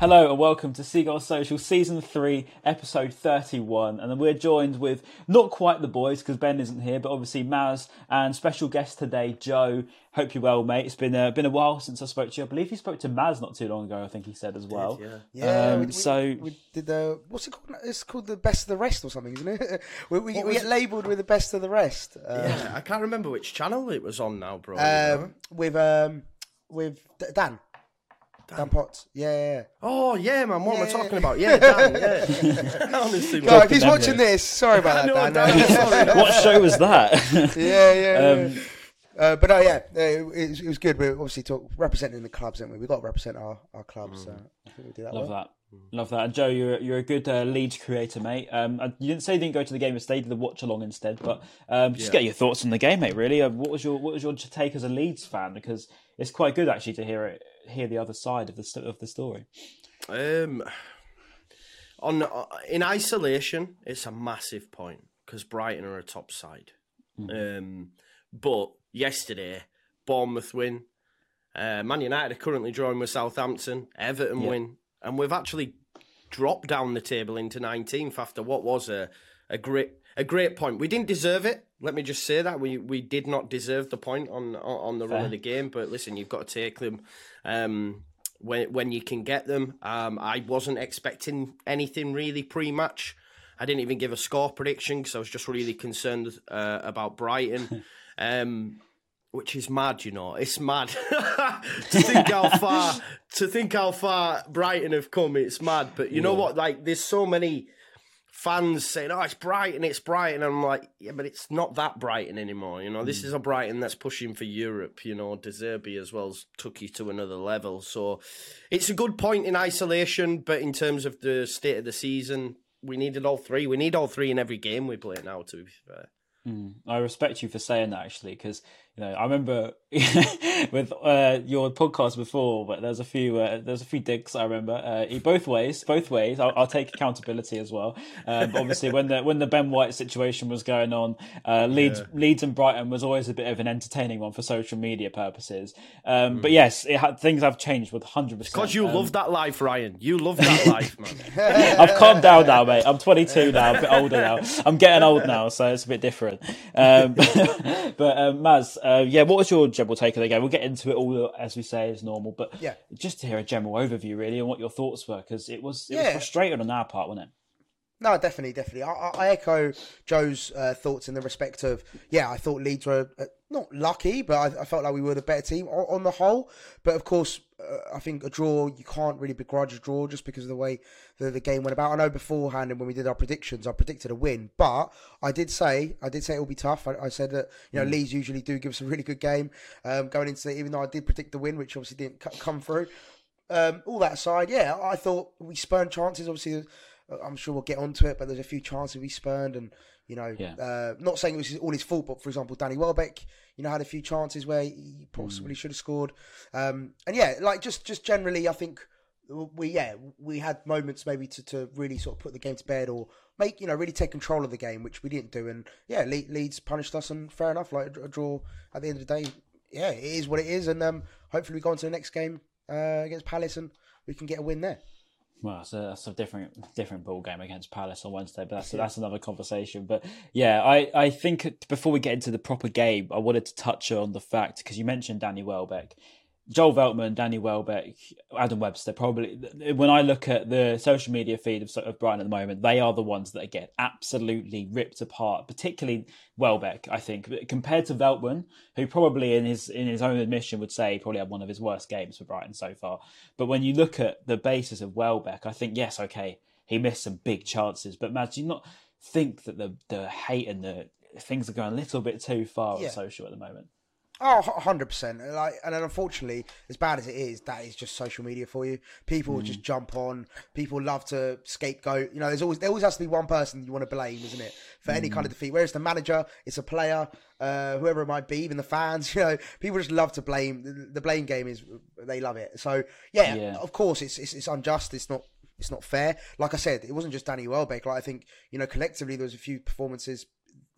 Hello and welcome to Seagull Social Season 3, Episode 31. And we're joined with not quite the boys because Ben isn't here, but obviously Maz and special guest today, Joe. Hope you're well, mate. It's been a, been a while since I spoke to you. I believe you spoke to Maz not too long ago, I think he said as well. yeah. Yeah, Um, we, we, so- we did the what's it called? It's called the best of the rest or something, isn't it? we we, What we get labelled with the best of the rest. Uh, Yeah, I can't remember which channel it was on now, bro. um, with um with Dan. Dan Potts. Yeah, yeah. yeah. oh yeah, man. What am I Yeah. talking about? Yeah, Dan. Yeah. Honestly, God, man. if he's memory. watching this, sorry about that, Dan, Dan. What show was that? yeah, yeah. Um, yeah. Uh, but no, yeah, uh, it, was, it was good. We're obviously talk, representing the clubs, haven't we? We've got to represent our, our clubs. So I think we do that Love well. that. Love that. And Joe, you're you're a good uh, Leeds creator, mate. Um, and you didn't say you didn't go to the game instead, you did the watch along instead. But um, just get your thoughts on the game, mate. Really, uh, what was your what was your take as a Leeds fan? Because it's quite good actually to hear it, hear the other side of the st- of the story. Um, on uh, in isolation, it's a massive point because Brighton are a top side. Um, but yesterday, Bournemouth win. Uh, Man United are currently drawing with Southampton. Everton win, and we've actually dropped down the table into 19th after what was a a great a great point. We didn't deserve it. Let me just say that we we did not deserve the point on on, the run of the game. But listen, you've got to take them. Um, when when you can get them. Um, I wasn't expecting anything really pre-match. I didn't even give a score prediction because I was just really concerned uh, about Brighton, um, which is mad. You know, it's mad to think how far to think how far Brighton have come. It's mad, but you know what? Like, there's so many fans saying, "Oh, it's Brighton, it's Brighton." And I'm like, yeah, but it's not that Brighton anymore. You know, this mm. is a Brighton that's pushing for Europe. You know, De Zerbi as well took you to another level. So it's a good point in isolation, but in terms of the state of the season, we needed all three. We need all three in every game we play now. To be fair. Mm. I respect you for saying that actually, because you know I remember with uh, your podcast before, but there's a few uh, there's a few digs I remember. Uh, both ways, both ways. I'll, I'll take accountability as well. Um, obviously, when the when the Ben White situation was going on, uh, Leeds Leeds and Brighton was always a bit of an entertaining one for social media purposes. Um, But yes, it had, things have changed with hundred percent. Because you love that life, Ryan. You love that life, man. I've calmed down now, mate. I'm 22 now, a bit older now. I'm getting old now, so it's a bit different. Um, but um, Maz, uh, yeah, what was your general take of the game? We'll get into it all as we say as normal, but Yeah. just to hear a general overview, really, and what your thoughts were, because it was it was frustrating on our part, wasn't it? No, definitely, definitely. I, I echo Joe's uh, thoughts in the respect of, yeah, I thought Leeds were uh, not lucky, but I, I felt like we were the better team on, on the whole. But of course, uh, I think a draw, you can't really begrudge a draw just because of the way the, the game went about. I know beforehand and when we did our predictions, I predicted a win, but I did say, I did say it will be tough. I, I said that, you know, Leeds usually do give us a really good game um, going into it, even though I did predict the win, which obviously didn't c- come through. Um, all that aside, yeah, I thought we spurned chances. Obviously, uh, I'm sure we'll get onto it, but there's a few chances we spurned, and you know, Yeah. uh, not saying it was all his fault, but for example, Danny Welbeck, you know, had a few chances where he possibly should have scored. Um, and yeah, like just just generally, I think we yeah we had moments maybe to, to really sort of put the game to bed or make you know really take control of the game, which we didn't do. And yeah, Le- Leeds punished us, and fair enough. Like a draw at the end of the day, yeah, it is what it is. And um, hopefully we go on to the next game uh, against Palace and we can get a win there. Well, that's a, that's a different different ball game against Palace on Wednesday, but that's that's another conversation. But yeah, I, I think before we get into the proper game, I wanted to touch on the fact because you mentioned Danny Welbeck. Joel Veltman, Danny Welbeck, Adam Webster, probably when I look at the social media feed of, of Brighton at the moment, they are the ones that get absolutely ripped apart, particularly Welbeck, I think, compared to Veltman, who probably in his in his own admission would say probably had one of his worst games for Brighton so far. But when you look at the basis of Welbeck, I think yes, okay, he missed some big chances, but Maz, do you not think that the the hate and the things are going a little bit too far yeah. on social at the moment? Oh, 100%. Like, and unfortunately, as bad as it is, that is just social media for you. People mm. just jump on. People love to scapegoat. You know, there's always there always has to be one person you want to blame, isn't it, for mm. any kind of mm. defeat. Whereas the manager, it's a player, uh, whoever it might be, even the fans. You know, people just love to blame. The, the blame game is they love it. So yeah, yeah. of course, it's, it's it's unjust. It's not it's not fair. Like I said, it wasn't just Danny Welbeck. Like I think you know collectively there was a few performances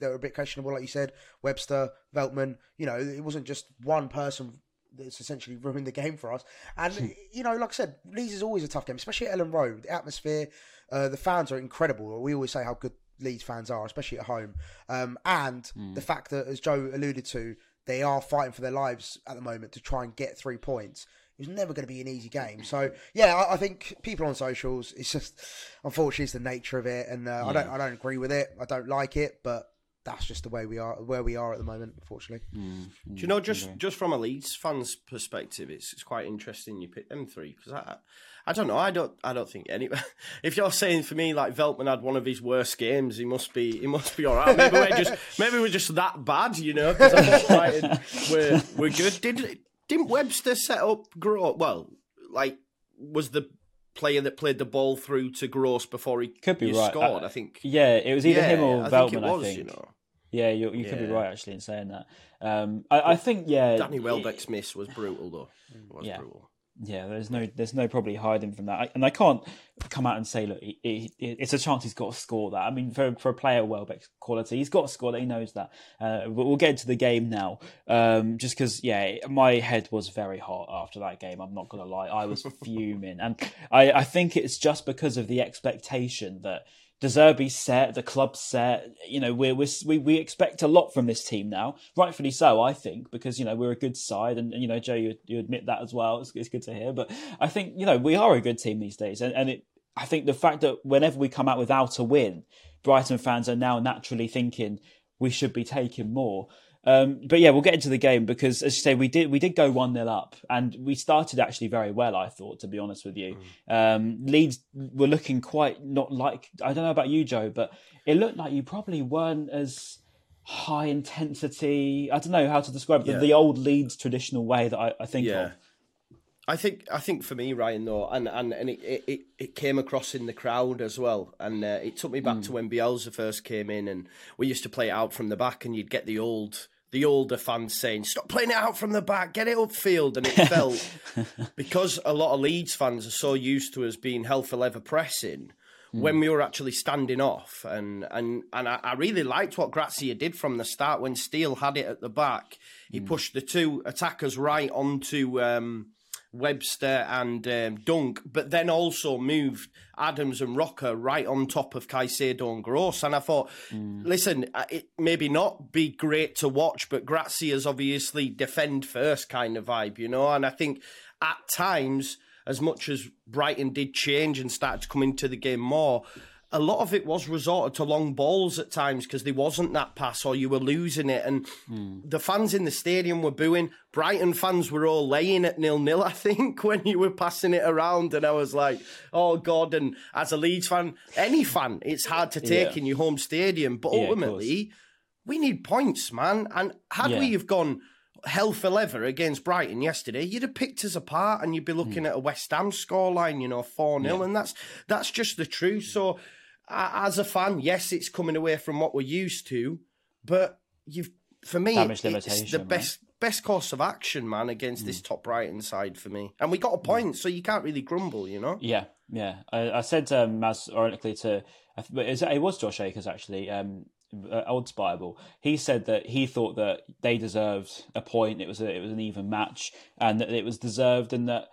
that were a bit questionable, like you said, Webster, Veltman. You know, it wasn't just one person that's essentially ruined the game for us. And hmm. you know, like I said, Leeds is always a tough game, especially at Elland Road. The atmosphere, uh, the fans are incredible. We always say how good Leeds fans are, especially at home. Um, and mm. the fact that, as Joe alluded to, they are fighting for their lives at the moment to try and get three points. It was never going to be an easy game. So yeah, I, I, think people on socials, it's just unfortunately it's the nature of it, and uh, yeah. I don't I don't agree with it. I don't like it, but that's just the way we are, where we are at the moment, unfortunately. Mm, Do you know, just just from a Leeds fan's perspective, it's it's quite interesting you pick them three because I, I don't know, I don't, I don't think any. if you're saying for me like Veltman had one of his worst games, he must be, he must be all right. Maybe we're just, maybe we're just that bad, you know? Because we're we're good. Did didn't Webster set up grow? Well, like was the player that played the ball through to Gross before he could be right. scored. I, I, think. Yeah, it was either yeah, him or I Veltman. Think was, I think. You know. Yeah, you, you yeah. could be right actually in saying that. Um, I, I, think yeah. Danny Welbeck's miss was brutal though. Was yeah. brutal. Yeah, there's no there's no probably hiding from that, I, and I can't come out and say look, it, it, it's a chance he's got to score that. I mean, for for a player Welbeck's quality, he's got to score that. He knows that. Uh, but we'll get into the game now, um, just because yeah, my head was very hot after that game. I'm not gonna lie, I was fuming, and I I think it's just because of the expectation that De Zerbi's set, the club's set. You know, we're, we're, we we expect a lot from this team now, rightfully so, I think, because you know we're a good side, and, and you know, Joe, you, you admit that as well. It's, it's, good to hear, but I think you know we are a good team these days, and, and it. I think the fact that whenever we come out without a win, Brighton fans are now naturally thinking we should be taking more. Um, but yeah, we'll get into the game because, as you say, we did we did go one 0 up, and we started actually very well. I thought, to be honest with you, mm. um, Leeds were looking quite not like I don't know about you, Joe, but it looked like you probably weren't as high intensity. I don't know how to describe yeah. the, the, old Leeds traditional way that I, I think yeah. of. I think I think for me, Ryan, though, and and, and it, it, it came across in the crowd as well, and uh, it took me back mm. to when Bielsa first came in, and we used to play it out from the back, and you'd get the old the older fans saying, "Stop playing it out from the back, get it upfield," and it felt because a lot of Leeds fans are so used to us being hell for leather pressing. Mm. When we were actually standing off, and and and I, I, really liked what Gracia did from the start. When Steele had it at the back, he mm. pushed the two attackers right onto um, Webster and um, Dunk, but then also moved Adams and Roca right on top of Caicedo and Gross. And I thought, mm. listen, uh, it maybe not be great to watch, but Gracia's obviously defend first kind of vibe, you know. And I think at times, as much as Brighton did change and started to come into the game more, a lot of it was resorted to long balls at times because there wasn't that pass or you were losing it. And mm. the fans in the stadium were booing. Brighton fans were all laying at nil nil, I think, when you were passing it around. And I was like, oh, God. And as a Leeds fan, any fan, it's hard to take yeah. in your home stadium. But yeah, ultimately, we need points, man. And had yeah. we have gone hell for leather against Brighton yesterday, you'd have picked us apart and you'd be looking mm. at a West Ham scoreline, you know, 4 0. And that's that's just the truth. So as a fan, yes, it's coming away from what we're used to, but you've for me, it's the best best course of action, man, against mm. this top Brighton side for me. And we got a point, mm. so you can't really grumble, you know. Yeah, yeah. I, I said um, Maz ironically to, but it was Josh Akers actually. Um, uh, Odds Bible, he said that he thought that they deserved a point. It was a, it was an even match, and that it was deserved, and that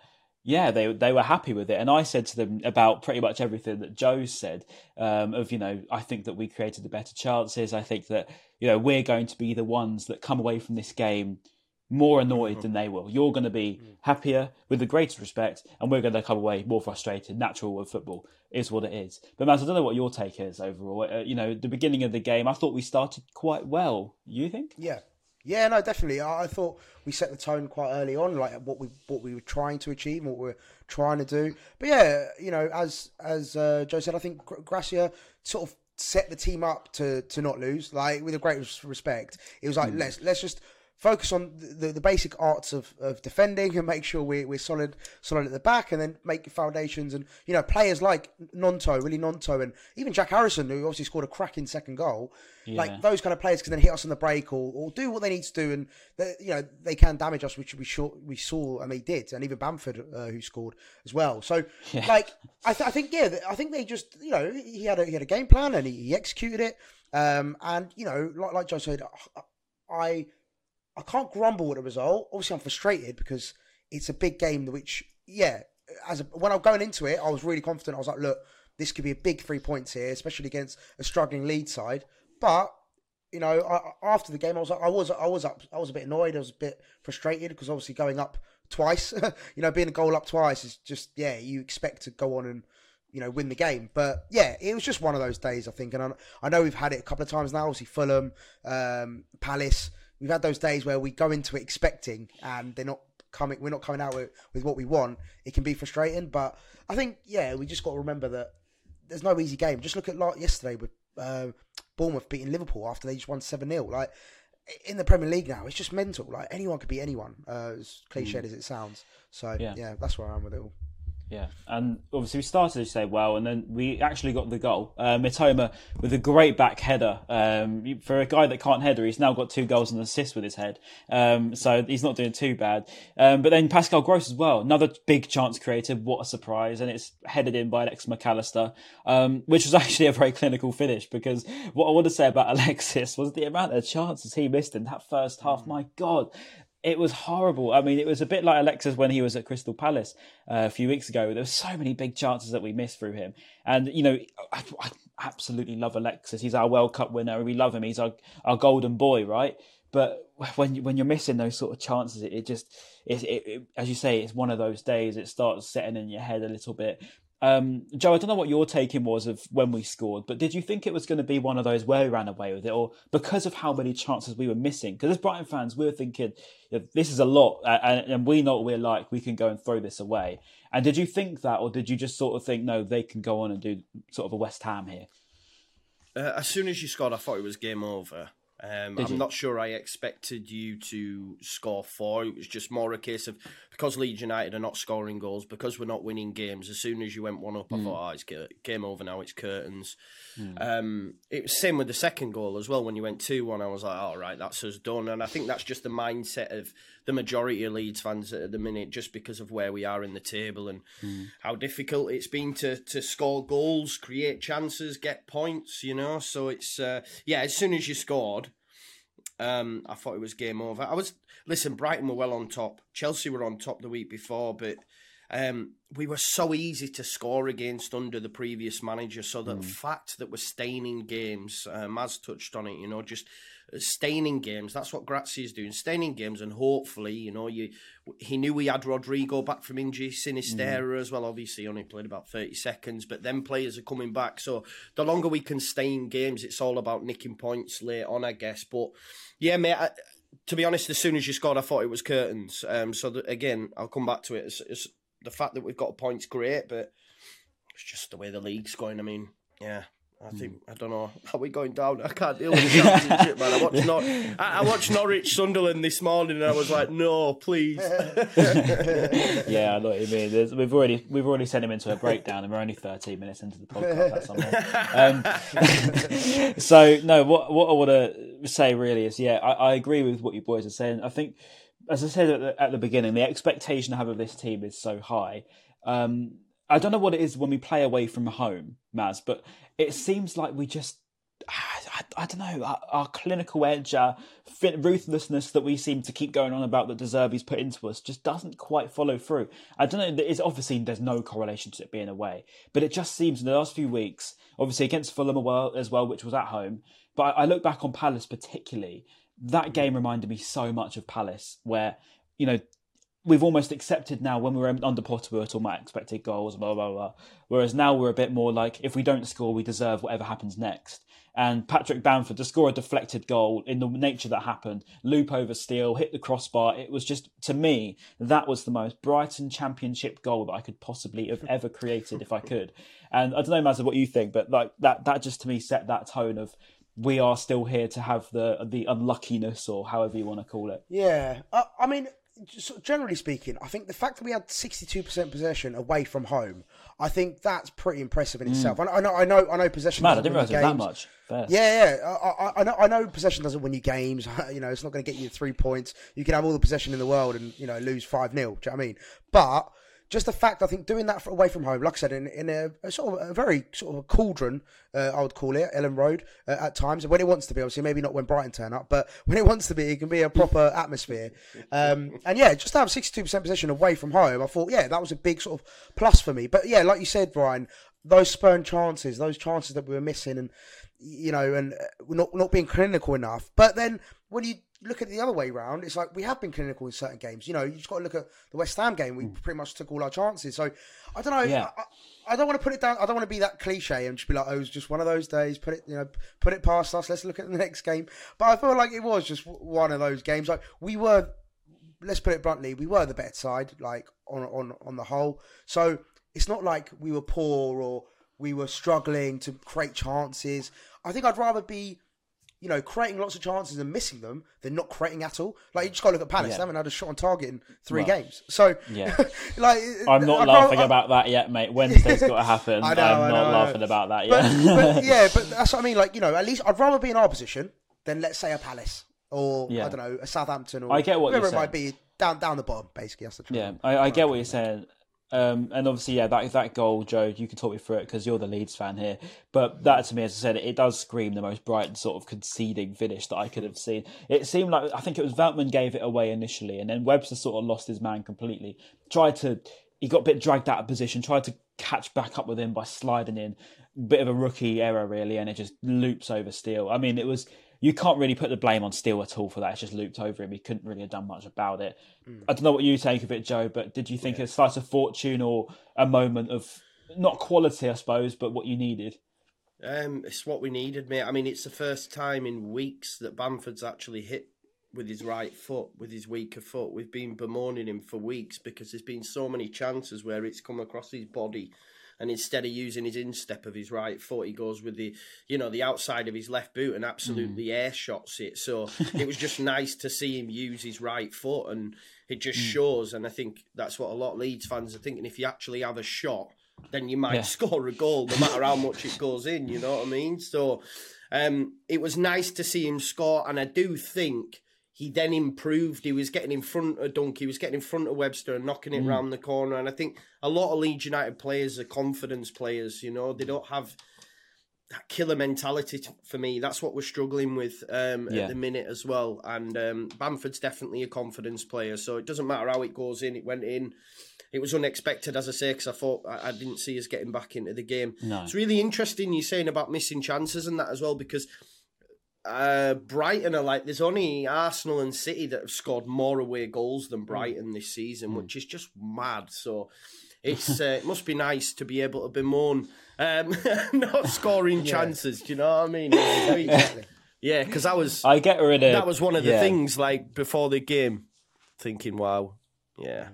yeah, they they were happy with it. And I said to them about pretty much everything that Joe said. Um, of you know, I think that we created the better chances. I think that you know we're going to be the ones that come away from this game more annoyed than they will. You're going to be mm. happier with the greatest respect, and we're going to come away more frustrated. Natural with football is what it is. But Matt, I don't know what your take is overall. Uh, you know, the beginning of the game, I thought we started quite well. You think? Yeah. Yeah, no, definitely. I, I thought we set the tone quite early on, like what we what we were trying to achieve, what we are trying to do. But yeah, you know, as as uh, Joe said, I think Gracia sort of set the team up to to not lose. Like with a great respect, it was like mm. let's let's just focus on the, the basic arts of, of defending and make sure we're, we're solid solid at the back and then make foundations and you know players like Gnonto, really Gnonto and even Jack Harrison who obviously scored a cracking second goal yeah. like those kind of players can then hit us on the break or, or do what they need to do and they, you know they can damage us which we saw we saw and they did and even Bamford uh, who scored as well so yeah. like I, th- I think yeah I think they just you know he had a, he had a game plan and he, he executed it um, and you know like, like Joe said I I can't grumble at the result. Obviously, I'm frustrated because it's a big game. Which, yeah, as a, when I'm going into it, I was really confident. I was like, look, this could be a big three points here, especially against a struggling lead side. But you know, I, after the game, I was I was I was up, I was a bit annoyed. I was a bit frustrated because obviously going up twice, you know, being a goal up twice is just yeah, you expect to go on and you know win the game. But yeah, it was just one of those days, I think. And I, I know we've had it a couple of times now. Obviously, Fulham, um, Palace we've had those days where we go into it expecting and they're not coming we're not coming out with, with what we want. It can be frustrating but i think yeah we just got to remember that there's no easy game. Just look at like yesterday with uh, bournemouth beating liverpool after they just won 7-0 like in the premier league now it's just mental. Like anyone could beat anyone uh, as cliched mm. as it sounds. So yeah. yeah that's where i am with it all yeah, and obviously we started to say well, and then we actually got the goal. Uh, Mitoma with a great back header. Um, for a guy that can't header, he's now got two goals and assists with his head. Um, so he's not doing too bad. Um, but then Pascal Gross as well, another big chance created. What a surprise! And it's headed in by Alex Mac Allister, um, which was actually a very clinical finish. Because what I want to say about Alexis was the amount of chances he missed in that first half. My God, it was horrible. I mean, it was a bit like Alexis when he was at Crystal Palace uh, a few weeks ago. There were so many big chances that we missed through him. And, you know, I, I absolutely love Alexis. He's our World Cup winner. We love him. He's our, our golden boy, right? But when when you're missing those sort of chances, it, it just it, it, it, as you say, it's one of those days. It starts setting in your head a little bit. Um, Joe, I don't know what your taking was of when we scored, but did you think it was going to be one of those where we ran away with it, or because of how many chances we were missing? Because as Brighton fans, we were thinking this is a lot, and, and, we know what we're like. We can go and throw this away. And did you think that, or did you just sort of think, no, they can go on and do sort of a West Ham here? Uh, as soon as you scored, I thought it was game over. Um, I'm you? not sure I expected you to score four. It was just more a case of because Leeds United are not scoring goals, because we're not winning games. As soon as you went one up, mm. I hmm. thought, oh, it's game over now. It's curtains. Mm. Um, it was same with the second goal as well. When you went two one, I was like, all oh, that's us done. And I think that's just the mindset of the majority of Leeds fans at the minute, just because of where we are in the table and mm. how difficult it's been to to score goals, create chances, get points. You know, so it's uh, yeah. As soon as you scored um, I thought it was game over. I was listen. Brighton were well on top. Chelsea were on top the week before, but um, we were so easy to score against under the previous manager. So the mm. fact that we're staying in games, uh, Maz touched on it. You know, just staying in games. That's what Gracia is doing, staying in games, and hopefully, you know, you he knew we had Rodrigo back from injury, Sinisterra mm. as well. Obviously, only played about thirty seconds, but then players are coming back. So the longer we can stay in games, it's all about nicking points late on, I guess. But yeah, mate. I, to be honest, as soon as you scored, I thought it was curtains. Um, so that, again, I'll come back to it. The fact that we've got a points, great, but it's just the way the league's going. I mean, yeah, I think I don't know. Are we going down? I can't deal with the championship, man. I watched Nor- I, I, watched Norwich Sunderland this morning, and I was like, no, please. yeah, I know what you mean. There's, we've already we've already sent him into a breakdown, and we're only 13 minutes into the podcast. Um, so no, what what I want to say really is, yeah, I, I agree with what you boys are saying. I think as I said at the, at the beginning, the expectation I have of this team is so high. Um, I don't know what it is when we play away from home, Maz, but it seems like we just I, I, don't know, our, our, clinical edge, our ruthlessness that we seem to keep going on about that De Zerbi's put into us just doesn't quite follow through. I don't know, it's obviously there's no correlation to it being away, but it just seems in the last few weeks, obviously against Fulham as well, which was at home, but I, I look back on Palace particularly, that game reminded me so much of Palace, where, you know, we've almost accepted now when we were under were talking about expected goals, blah, blah, blah. Whereas now we're a bit more like, if we don't score, we deserve whatever happens next and Patrick Bamford to score a deflected goal in the nature that happened, loop over Steele, hit the crossbar. It was just, to me, that was the most Brighton Championship goal that I could possibly have ever created if I could. And I don't know, Mazza, what you think, but like that, that just to me set that tone of we are still here to have the the unluckiness or however you want to call it. Yeah, I, I mean, generally speaking, I think the fact that we had 62% possession away from home, I think that's pretty impressive in mm. itself. I, I, know, I know, I know possession. Man, I didn't realize that much. Yeah, yeah. I, I, know, I know possession doesn't win you games. You know, it's not going to get you three points. You can have all the possession in the world and you know lose five 0 Do you know what I mean? But just the fact I think doing that away from home, like I said, in, in a, a sort of a very sort of a cauldron, uh, I would call it Elland Road uh, at times when it wants to be. Obviously, maybe not when Brighton turn up, but when it wants to be, it can be a proper atmosphere. Um, and yeah, just to have sixty two percent possession away from home, I thought yeah, that was a big sort of plus for me. But yeah, like you said, Brian, those spurned chances, those chances that we were missing, and you know, and uh, not not being clinical enough. But then when you look at the other way round, it's like we have been clinical in certain games. You know, you just got to look at the West Ham game. We mm. pretty much took all our chances. So I don't know. Yeah. I, I, don't want to put it down. I don't want to be that cliche and just be like, "Oh, it was just one of those days." Put it, you know, put it past us. Let's look at the next game. But I feel like it was just one of those games. Like we were, let's put it bluntly, we were the better side, like on on on the whole. So it's not like we were poor or we were struggling to create chances. I think I'd rather be you know, creating lots of chances and missing them than not creating at all. Like you just got to look at Palace; yeah. they haven't had a shot on target in three games. So, yeah, like I'm not laughing I, about that yet, mate. Wednesday's got to happen. I know, I'm I know, not laughing about that yet. But, but, yeah, but that's what I mean. Like you know, at least I'd rather be in our position than let's say a Palace or yeah. I don't know a Southampton or I get what whoever it might be down down the bottom. Basically, that's the truth. Yeah, I, I get what you're saying. Um, and obviously, yeah, that that goal, Joe, you can talk me through it because you're the Leeds fan here. But that, to me, as I said, it does scream the most bright sort of conceding finish that I could have seen. It seemed like I think it was Veltman gave it away initially, and then Webster sort of lost his man completely. Tried to, he got a bit dragged out of position. Tried to catch back up with him by sliding in. Bit of a rookie error, really, and it just loops over Steele. I mean, it was you can't really put the blame on Steele at all for that. It's just looped over him. He couldn't really have done much about it. Mm. I don't know what you take of it, Joe, but did you think yeah. it's slice of fortune or a moment of not quality, I suppose, but what you needed? Um, it's what we needed, mate. I mean, it's the first time in weeks that Bamford's actually hit with his right foot, with his weaker foot. We've been bemoaning him for weeks because there's been so many chances where it's come across his body and instead of using his instep of his right foot, he goes with the you know the outside of his left boot and absolutely mm. air shots it. So it was just nice to see him use his right foot, and it just mm. shows. And I think that's what a lot of Leeds fans are thinking. If you actually have a shot, then you might yeah. score a goal, no matter how much it goes in. You know what I mean? So um, it was nice to see him score, and I do think he then improved. He was getting in front of Dunk. He was getting in front of Webster and knocking it mm. round the corner. And I think a lot of Leeds United players are confidence players. You know, they don't have that killer mentality for me. That's what we're struggling with um, yeah. at the minute as well. And um, Bamford's definitely a confidence player. So it doesn't matter how it goes in. It went in. It was unexpected, as I say, because I thought I, I, didn't see us getting back into the game. No. It's really interesting you saying about missing chances and that as well, because uh, Brighton are like there's only Arsenal and City that have scored more away goals than hmm. Brighton this season, which is just mad. So it's uh, it must be nice to be able to bemoan um, not scoring yeah. chances. Do you know what I mean? yeah, because I was I get rid of that was one of the yeah. things like before the game, thinking, wow, yeah.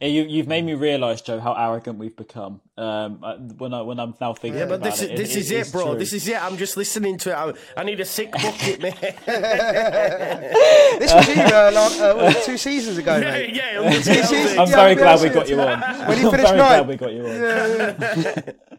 You, you've made me realise, Joe, how arrogant we've become. Um, when I when I'm now thinking, yeah, but this is it, this it, is it, bro. True. This is it. I'm just listening to it. I, I need a sick bucket, man. this was you uh, like, uh, two seasons ago, yeah, mate. Yeah, I'm, I'm very glad we got you on. When you finished I'm very nine. glad we got you on. Yeah, yeah.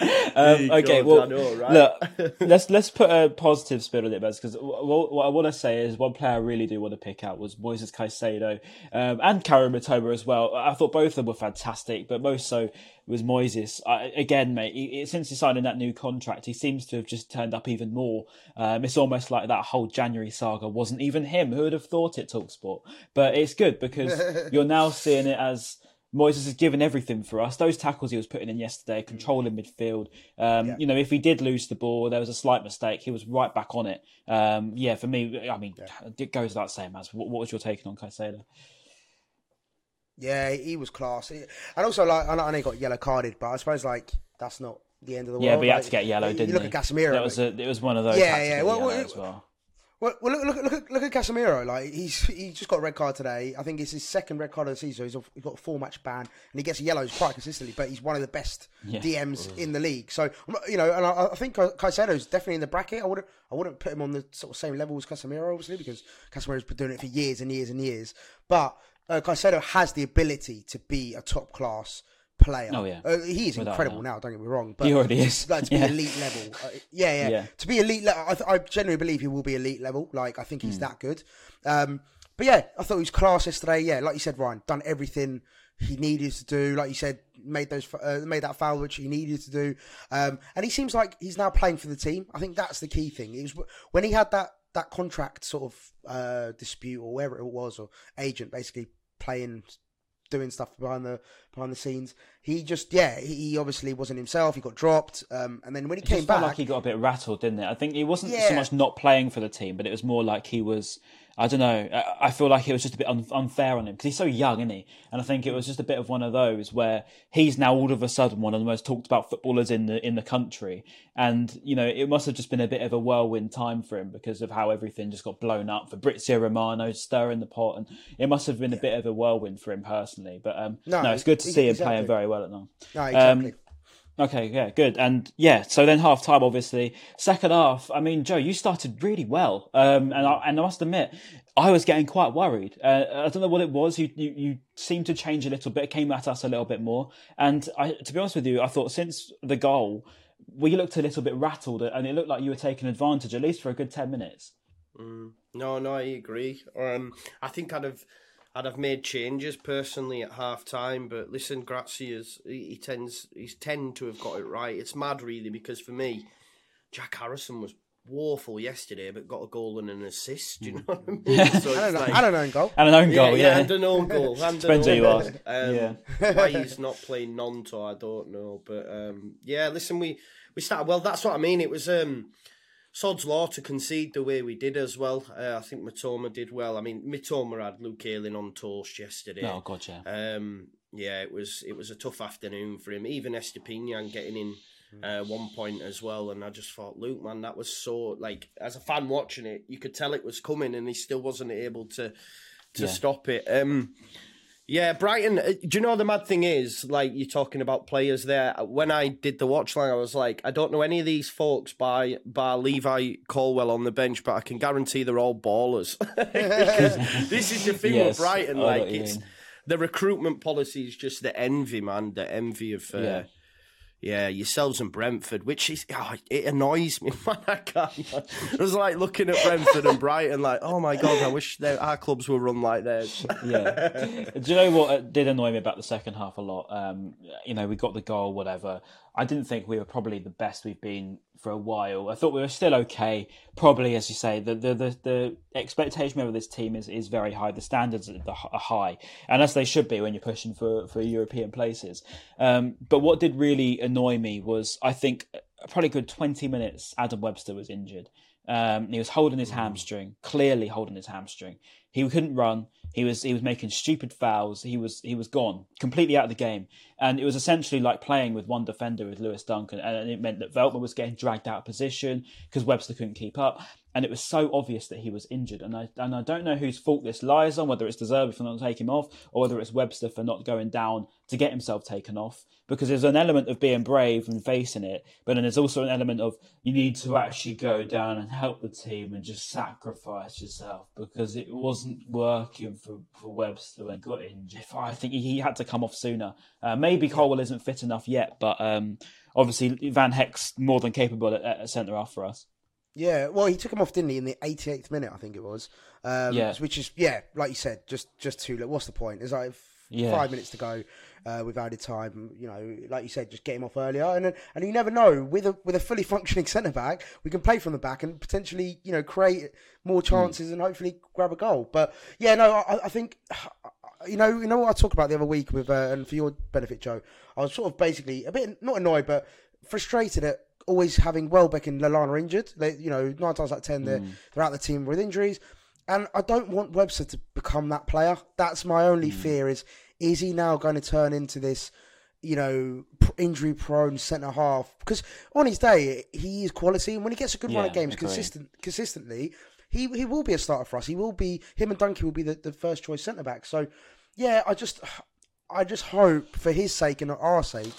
Um, okay, God, well, I know, right? look, let's let's put a positive spin on it, because what, what I want to say is one player I really do want to pick out was Moises Caicedo um, and Kaoru Mitoma as well. I thought both of them were fantastic, but most so was Moises. I, again, mate, he, since he signed in that new contract, he seems to have just turned up even more. Um, it's almost like that whole January saga wasn't even him. Who would have thought it, Talksport? But it's good because you're now seeing it as Moises has given everything for us. Those tackles he was putting in yesterday, controlling midfield. Um, yeah. You know, if he did lose the ball, there was a slight mistake. He was right back on it. Um, yeah, for me, I mean, yeah. it goes without saying, As what, what was your take on Caicedo? Yeah, he was class. And also, like, I know he got yellow carded, but I suppose like that's not the end of the yeah, world. Yeah, but he had like, to get yellow, didn't you look he? at Casemiro. That was a, it was one of those. Yeah, yeah. Well, well, well. Well, well look, look, look, at, look at Casemiro. Like he's he just got a red card today. I think it's his second red card of the season. So he's got a four match ban, and he gets yellows quite consistently. But he's one of the best yeah. DMs mm. in the league. So you know, and I, I think Caicedo's definitely in the bracket. I wouldn't I wouldn't put him on the sort of same level as Casemiro, obviously, because Casemiro's been doing it for years and years and years. But uh, Caicedo has the ability to be a top class player. Oh yeah, uh, he is incredible now. Don't get me wrong, but he already is. Like to be yeah. elite level, uh, yeah, yeah, yeah, To be elite, level, I, I, genuinely believe he will be elite level. Like I think he's mm. that good. Um, but yeah, I thought he was class yesterday. Yeah, like you said, Ryan, done everything he needed to do. Like you said, made those uh, made that foul which he needed to do. Um, and he seems like he's now playing for the team. I think that's the key thing. It was when he had that that contract sort of uh, dispute or wherever it was, or agent basically playing doing stuff behind the behind the scenes. He just yeah, he obviously wasn't himself. He got dropped, um, and then when he it came back, like he got a bit rattled, didn't it? I think it wasn't yeah. so much not playing for the team, but it was more like he was I don't know. I feel like it was just a bit unfair on him because he's so young, isn't he? And I think it was just a bit of one of those where he's now all of a sudden one of the most talked about footballers in the in the country, and you know it must have just been a bit of a whirlwind time for him because of how everything just got blown up. Fabrizio Romano stirring the pot, and it must have been a bit of a whirlwind for him personally. But um, no, no, it's good to see exactly. him playing very well at now. No, exactly. Um, Okay, yeah, good. And yeah, so then half time, obviously. Second half, I mean, Joe, you started really well. Um, and I, and I must admit, I was getting quite worried. Uh, I don't know what it was. You, you, you seemed to change a little bit, it came at us a little bit more. And I, to be honest with you, I thought since the goal, we looked a little bit rattled and it looked like you were taking advantage, at least for a good 10 minutes. Mm, no, no, I agree. Um, I think I'd have I'd have made changes personally at half time, but listen, Gracia's he, he tends he's tend to have got it right. It's mad really because for me, Jack Harrison was woeful yesterday, but got a goal and an assist. Do you know what I mean? So I, don't know, like, I don't know goal. And an own goal, yeah. yeah. And an own goal. And Depends who you are. Um, yeah. why he's not playing Gnonto, I don't know. But um, yeah, listen, we, we started well. That's what I mean. It was um, Sod's Law to concede the way we did as well. Uh, I think Mitoma did well. I mean, Mitoma had Luke Ayling on toast yesterday. Oh, God, yeah. Um, yeah, it was it was a tough afternoon for him. Even Estupiñán getting in uh, one point as well, and I just thought, Luke, man, that was so like as a fan watching it, you could tell it was coming, and he still wasn't able to to yeah. stop it. Um, yeah, Brighton. Uh, do you know the mad thing is, like you're talking about players there. When I did the watch line, I was like, I don't know any of these folks by by Levi Colwill on the bench, but I can guarantee they're all ballers. this is the thing yes, with Brighton. Like it's the recruitment policy is just the envy, man. The envy of uh, yeah. Yeah, yourselves and Brentford, which is oh, it annoys me. Man, I can't. It was like looking at Brentford and Brighton, like, oh my god, I wish our clubs were run like theirs. yeah. Do you know what did annoy me about the second half a lot? Um, you know, we got the goal, whatever. I didn't think we were probably the best we've been for a while. I thought we were still okay. Probably, as you say, the the the, the expectation of this team is, is very high. The standards are high, and as they should be when you're pushing for for European places. Um, but what did really annoy me was I think probably good twenty minutes. Adam Webster was injured. Um, he was holding his hamstring, clearly holding his hamstring. He couldn't run. He was he was making stupid fouls. He was he was gone completely out of the game, and it was essentially like playing with one defender with Lewis Duncan, and it meant that Veltman was getting dragged out of position because Webster couldn't keep up, and it was so obvious that he was injured. And I and I don't know whose fault this lies on, whether it's De Zerbi for not taking him off, or whether it's Webster for not going down to get himself taken off because there's an element of being brave and facing it, but then there's also an element of you need to actually go down and help the team and just sacrifice yourself because it wasn't working for, for Webster when got injured. I think he had to come off sooner. Uh, maybe Colwill isn't fit enough yet, but um, obviously Van Hecke's more than capable at, at centre half for us. Yeah, well, he took him off, didn't he, in the 88th minute, I think it was. Um, Yeah. Which is, yeah, like you said, just just too late. What's the point? There's like Yeah. five minutes to go uh, with added time. You know, like you said, just get him off earlier. And and you never know, with a with a fully functioning centre back, we can play from the back and potentially, you know, create more chances and hopefully grab a goal. But yeah, no, I, I think. You know, you know what I talked about the other week with, uh, and for your benefit, Joe. I was sort of basically a bit not annoyed, but frustrated at always having Welbeck and Lallana injured. They, you know, nine times out of ten, they're, mm. they're out the team with injuries. And I don't want Webster to become that player. That's my only mm. fear is, is he now going to turn into this, you know, injury prone centre half? Because on his day, he is quality. And when he gets a good run of games agree. consistent, consistently, he, he will be a starter for us. He will be, him and Dunky will be the, the first choice centre back. So, yeah, I just, I just hope for his sake and our sake,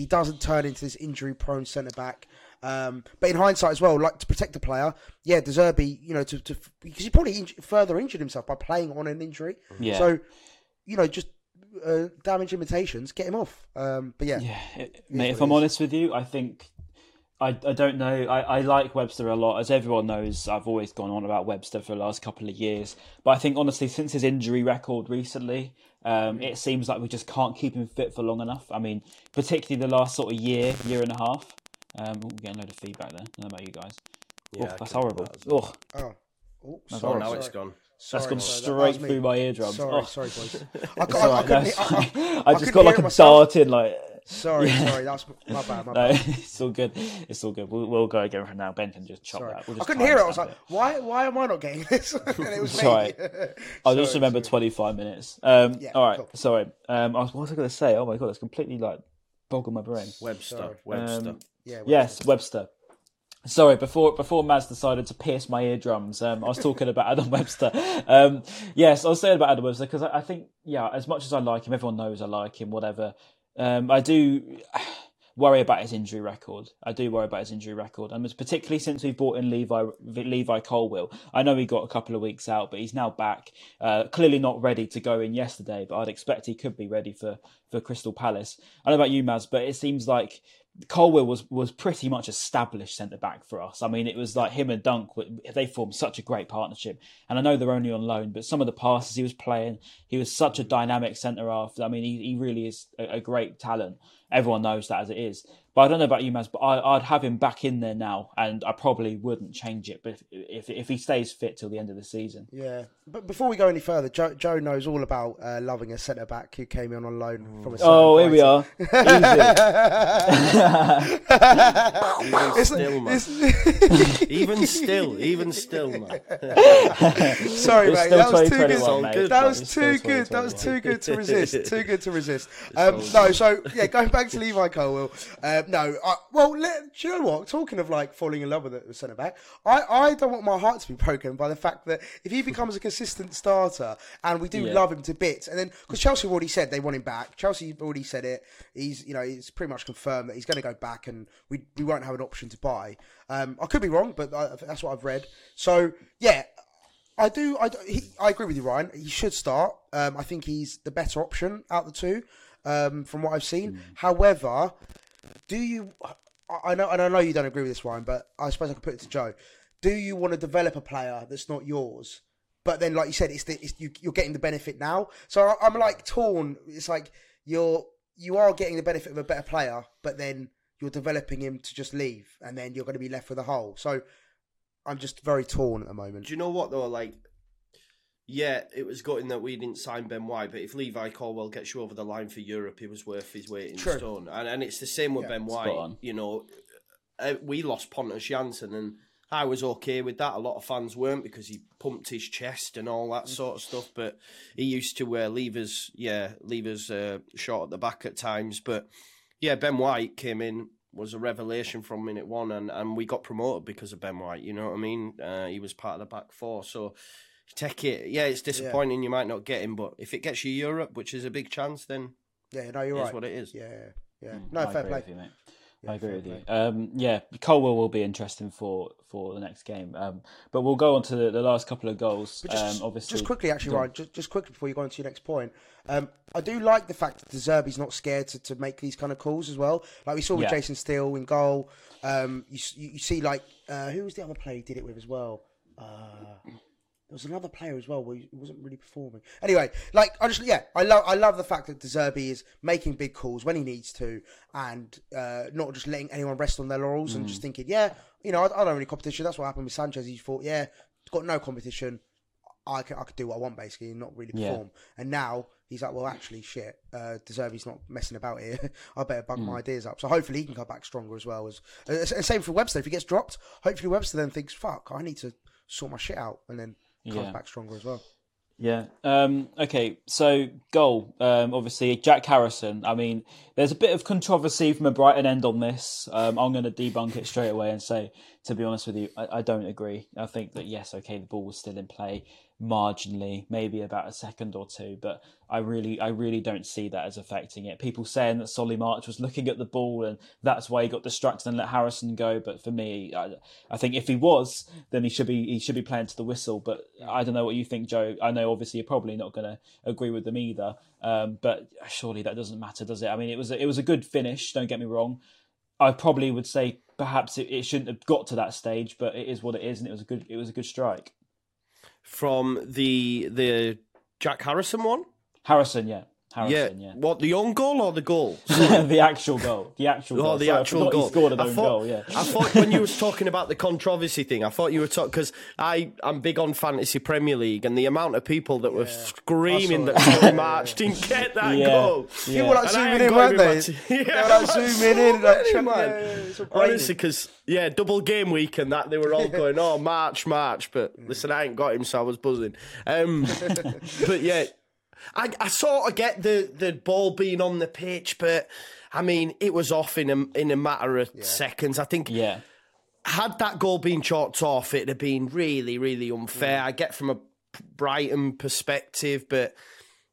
he doesn't turn into this injury prone centre back. Um, but in hindsight as well, like to protect the player, yeah, De Zerbi, you know, to, to because he probably inj- further injured himself by playing on an injury. Yeah. So, you know, just uh, damage imitations, get him off. Um, but yeah, Yeah, it- mate. If I'm is. honest with you, I think I, I don't know. I, I like Webster a lot, as everyone knows. I've always gone on about Webster for the last couple of years, but I think honestly, since his injury record recently, um, it seems like we just can't keep him fit for long enough. I mean, particularly the last sort of year, year and a half. Um, we're getting a load of feedback there. I don't know about you guys. Yeah, oh, that's horrible. that well. Oh, oh, sorry, now sorry. it's gone. Sorry, that's gone sorry, that- that straight me. through my eardrums. Sorry, oh, sorry, boys. I, it's I, I, right, couldn't, I, I, I I just couldn't got like a myself. dart in, like. Sorry, Yeah. sorry, that's my bad, my No, bad. it's all good. It's all good. We'll, we'll go again from now. Ben can just chop Sorry. that. We'll I couldn't hear it. I was timestamp like, why, why am I not getting this? and it was me. Sorry. I'll just Sorry, remember 25 minutes. Um, Yeah, all right, cool. sorry. Um, I was, what was I going to say? Oh my god, it's completely like boggled my brain. Webster. Sorry. Webster. Um, Yeah, Yes, Webster. Sorry, before before Maz decided to pierce my eardrums, um, I was talking about Adam Webster. Um, yes, I was saying about Adam Webster because I, I think, yeah, as much as I like him, everyone knows I like him. Whatever, um, I do worry about his injury record. I do worry about his injury record, and particularly since we've brought in Levi Levi Colwill. I know he got a couple of weeks out, but he's now back. Uh, clearly not ready to go in yesterday, but I'd expect he could be ready for for Crystal Palace. I don't know about you, Maz, but it seems like Colwill was was pretty much established centre back for us. I mean, it was like him and Dunk. They formed such a great partnership, and I know they're only on loan, but some of the passes he was playing, he was such a dynamic centre half. I mean, he, he really is a, a great talent. Everyone knows that as it is. But I don't know about you, Maz, but I, I'd have him back in there now, and I probably wouldn't change it. But if, if if he stays fit till the end of the season, Yeah, but before we go any further, Joe, Joe knows all about uh, loving a centre back who came in on loan from a. oh, here certain we are. Even still, man. it's- even still, even still, man. Sorry, It's mate. That was too 2021, good. mate. good, That was too good. That was too good to resist. Too good to resist. Um, no, so yeah, going back to Levi Colwill. Um, no, I, well, let, do you know what? Talking of like falling in love with the centre back, I, I don't want my heart to be broken by the fact that if he becomes a consistent starter, and we do Yeah. love him to bits, and then because Chelsea have already said they want him back, Chelsea already said it. He's you know it's pretty much confirmed that he's going to go back, and we we won't have an option to buy. Um, I could be wrong, but I, that's what I've read. So yeah, I do. I, do- he, I agree with you, Ryan. He should start. Um, I think he's the better option out of the two, um, from what I've seen. However, do you? I- know, and I know you don't agree with this, one, but I suppose I could put it to Joe. Do you want to develop a player that's not yours? But then, like you said, it's, the, it's you, you're getting the benefit now. So I, I'm like torn. It's like you're you are getting the benefit of a better player, but then you're developing him to just leave, and then you're going to be left with a hole. So I'm just very torn at the moment. Do you know what though? Like, yeah, it was gutting that we didn't sign Ben White, but if Levi Colwill gets you over the line for Europe, he was worth his weight in True. stone. And and it's the same with Yeah, Ben White. on. You know, uh, we lost Pontus Jansson, and I was okay with that. A lot of fans weren't because he pumped his chest and all that sort of stuff. But he used to uh, leave us, yeah, leave us uh, short at the back at times. But yeah, Ben White came in was a revelation from minute one, and, and we got promoted because of Ben White. You know what I mean? Uh, he was part of the back four, so take it. Yeah, it's disappointing you might not get him, but if it gets you Europe, which is a big chance, then Yeah, no, you're right. what it is. Yeah, yeah. Mm, No, I fair play. you, mate. I agree with you. Um, yeah, Colwill will be interesting for, for the next game. Um, but we'll go on to the, the last couple of goals. Just, um, obviously, just quickly, actually, Ryan, just, just quickly before you go on to your next point, um, I do like the fact that De Zerbi's not scared to, to make these kind of calls as well. Like we saw with Yeah. Jason Steele in goal. Um, you, you you see, like uh, who was the other player he did it with as well? Uh, there was another player as well where he wasn't really performing. Anyway, like I just yeah, I love I love the fact that De Zerbi is making big calls when he needs to, and uh, not just letting anyone rest on their laurels and just thinking, yeah, you know, I, I don't have any competition. That's what happened with Sanchez. He thought, yeah, got no competition. I can, I could do what I want basically and not really Yeah. perform. And now he's like, well, actually, shit, uh, not messing about here. I better bunk Mm. my ideas up. So hopefully he can come back stronger as well. As uh, and same for Webster. If he gets dropped, hopefully Webster then thinks, fuck, I need to sort my shit out, and then comes Yeah. back stronger as well. Yeah. Um, okay. So goal. Um, obviously, Jack Harrison. I mean, there's a bit of controversy from a Brighton end on this. Um, I'm going to debunk it straight away and say, to be honest with you, I, I don't agree. I think that yes, okay, the ball was still in play marginally, maybe about a second or two, but I really, I really don't see that as affecting it. People saying that Solly March was looking at the ball and that's why he got distracted and let Harrison go. But for me, I, I think if he was, then he should be, he should be playing to the whistle. But I don't know what you think, Joe. I know obviously you're probably not going to agree with them either. Um, but surely that doesn't matter, does it? I mean, it was, a, it was a good finish. Don't get me wrong. I probably would say perhaps it, it shouldn't have got to that stage, but it is what it is, and it was a good, it was a good strike. From the the Jack Harrison one? Harrison, yeah, Harrison, yeah. What, the own goal or the goal? the actual goal, the actual Oh, goal. the Sorry, actual forgot goal. He scored an I own thought, goal. Yeah, I thought when you was talking about the controversy thing, I thought you were talking because I I'm big on fantasy Premier League and the amount of people that were screaming that saw Solly March didn't get that Yeah. goal. Yeah. People were like zooming in, got weren't they? in my team. They Yeah, were like zooming in, like, so come on. many, Yeah, man. it's all grainy. Honestly, because yeah, double game week and that they were all going, oh March, March. But listen, I ain't got him, so I was buzzing. Um, but yeah, I, I sort of get the the ball being on the pitch, but I mean, it was off in a in a matter of seconds. I think yeah, had that goal been chalked off, it'd have been really, really unfair. Mm. I get from a Brighton perspective, but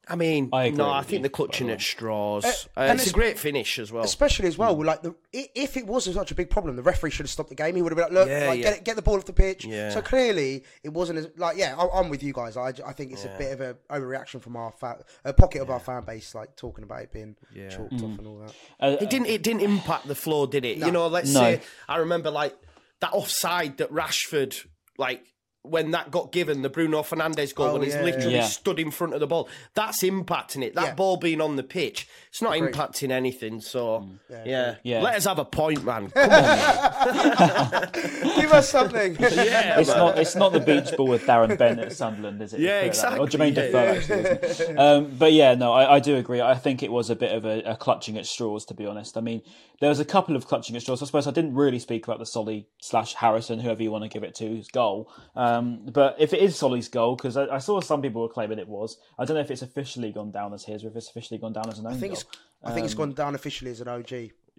I mean, I agree no, I think you, they're clutching at straws. Uh, and it's a great finish as well. Especially as well, like the if it wasn't such a big problem, the referee should have stopped the game. He would have been like, "Look, Yeah, like, yeah. get it, get the ball off the pitch." Yeah. So clearly, it wasn't as like, yeah, I, I'm with you guys. I, I think it's a bit of a overreaction from our fa- a pocket of our fan base, like talking about it being chalked Mm. off and all that. Uh, It didn't. It didn't impact the flow, did it? You know, let's No. say I remember like that offside that Rashford like. When that got given, the Bruno Fernandes goal, Oh, when he's yeah, literally yeah. stood in front of the ball, that's impacting it. That Yeah. ball being on the pitch, it's not Agreed. impacting anything. So, yeah. Yeah. let us have a point, man. Come on, Give us something. yeah, it's man. not it's not the beach ball with Darren Bent at Sunderland, is it? Yeah, Let's put it that way. Or exactly. Jermaine Yeah, Defoe, yeah. actually. isn't it? Um, but yeah, no, I, I do agree. I think it was a bit of a, a clutching at straws, to be honest. I mean, there was a couple of clutching at straws. I suppose I didn't really speak about the Solly slash Harrison, whoever you want to give it to, his goal. Um, but if it is Solly's goal, because I, I saw some people were claiming it was, I don't know if it's officially gone down as his or if it's officially gone down as an own I think goal. it's I think it's gone down officially as an OG.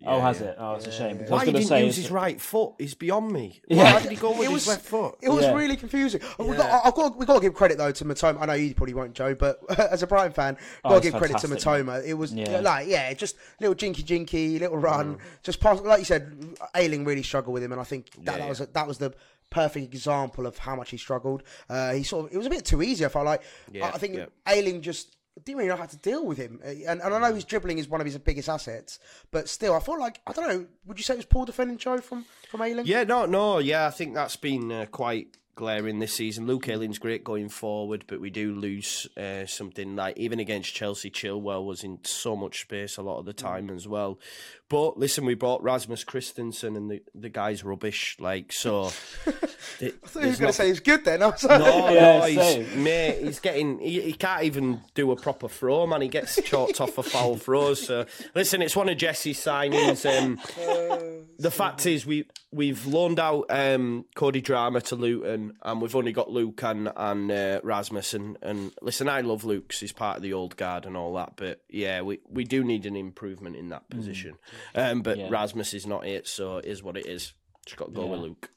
oh, has it? Oh, it's a shame. because I Why he didn't say use his right foot is beyond me. Yeah. Why did he go with It his was- left foot? It was Yeah. really confusing. We got, I've got, we've got to give credit though to Mitoma. I know you probably won't, Joe, but as a Brighton fan, got Oh, to it's give credit to Mitoma. It was Yeah. like, yeah, just little jinky jinky, little run, Mm. just pass. Like you said, Ayling really struggled with him, and I think that, that was a, that was the perfect example of how much he struggled. Uh, he sort of it was a bit too easy. I felt like Yeah, I, I think yeah. Ayling just. Didn't really know how to deal with him, Uh, and, and I know his dribbling is one of his biggest assets, but still, I felt like I don't know. Would you say it was poor defending, Joe, from from Ayling? Yeah, no, no, yeah, I think that's been uh, quite glaring this season. Luke Ayling's great going forward, but we do lose uh, something like even against Chelsea. Chilwell was in so much space a lot of the time as well. But listen, we bought Rasmus Kristensen, and the the guy's rubbish. Like so, it, I thought you were going to say he's good then. I was like, No, Yeah, no, he's, mate, he's getting. He, he can't even do a proper throw, man. He gets chalked off for foul throws. So, listen, it's one of Jesse's signings. Um, the fact is, we we've loaned out um, Cody Drameh to Luton, and we've only got Luke and and uh, Rasmus. And, and listen, I love Luke 'cause he's part of the old guard and all that. But yeah, we, we do need an improvement in that position. Um, but Yeah. Rasmus is not it, so it is what it is. Just got to go with Luke.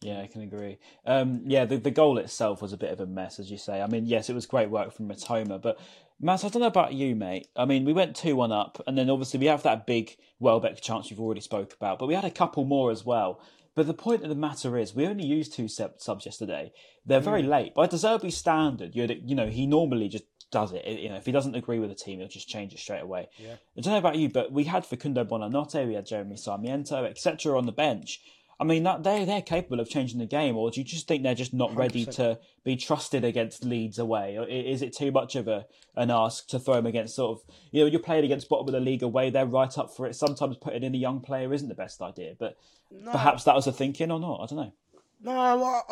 Yeah, I can agree. Um, yeah, the, the goal itself was a bit of a mess, as you say. I mean, yes, it was great work from Mitoma, but Matt, I don't know about you, mate. I mean, we went 2 1 up, and then obviously we have that big Welbeck chance you've already spoke about, but we had a couple more as well. But the point of the matter is, we only used two subs yesterday. They're very mm. late. By De Zerbi's standard, you know, he normally just does it. You know, if he doesn't agree with the team, he'll just change it straight away. Yeah. I don't know about you, but we had Facundo Buonanotte, we had Jeremy Sarmiento, etc. on the bench. I mean, that they they're capable of changing the game, or do you just think they're just not 100%. ready to be trusted against Leeds away? Or is it too much of a an ask to throw them against sort of you know you're playing against bottom of the league away? They're right up for it. Sometimes putting in a young player isn't the best idea, but no. perhaps that was the thinking or not. I don't know. No,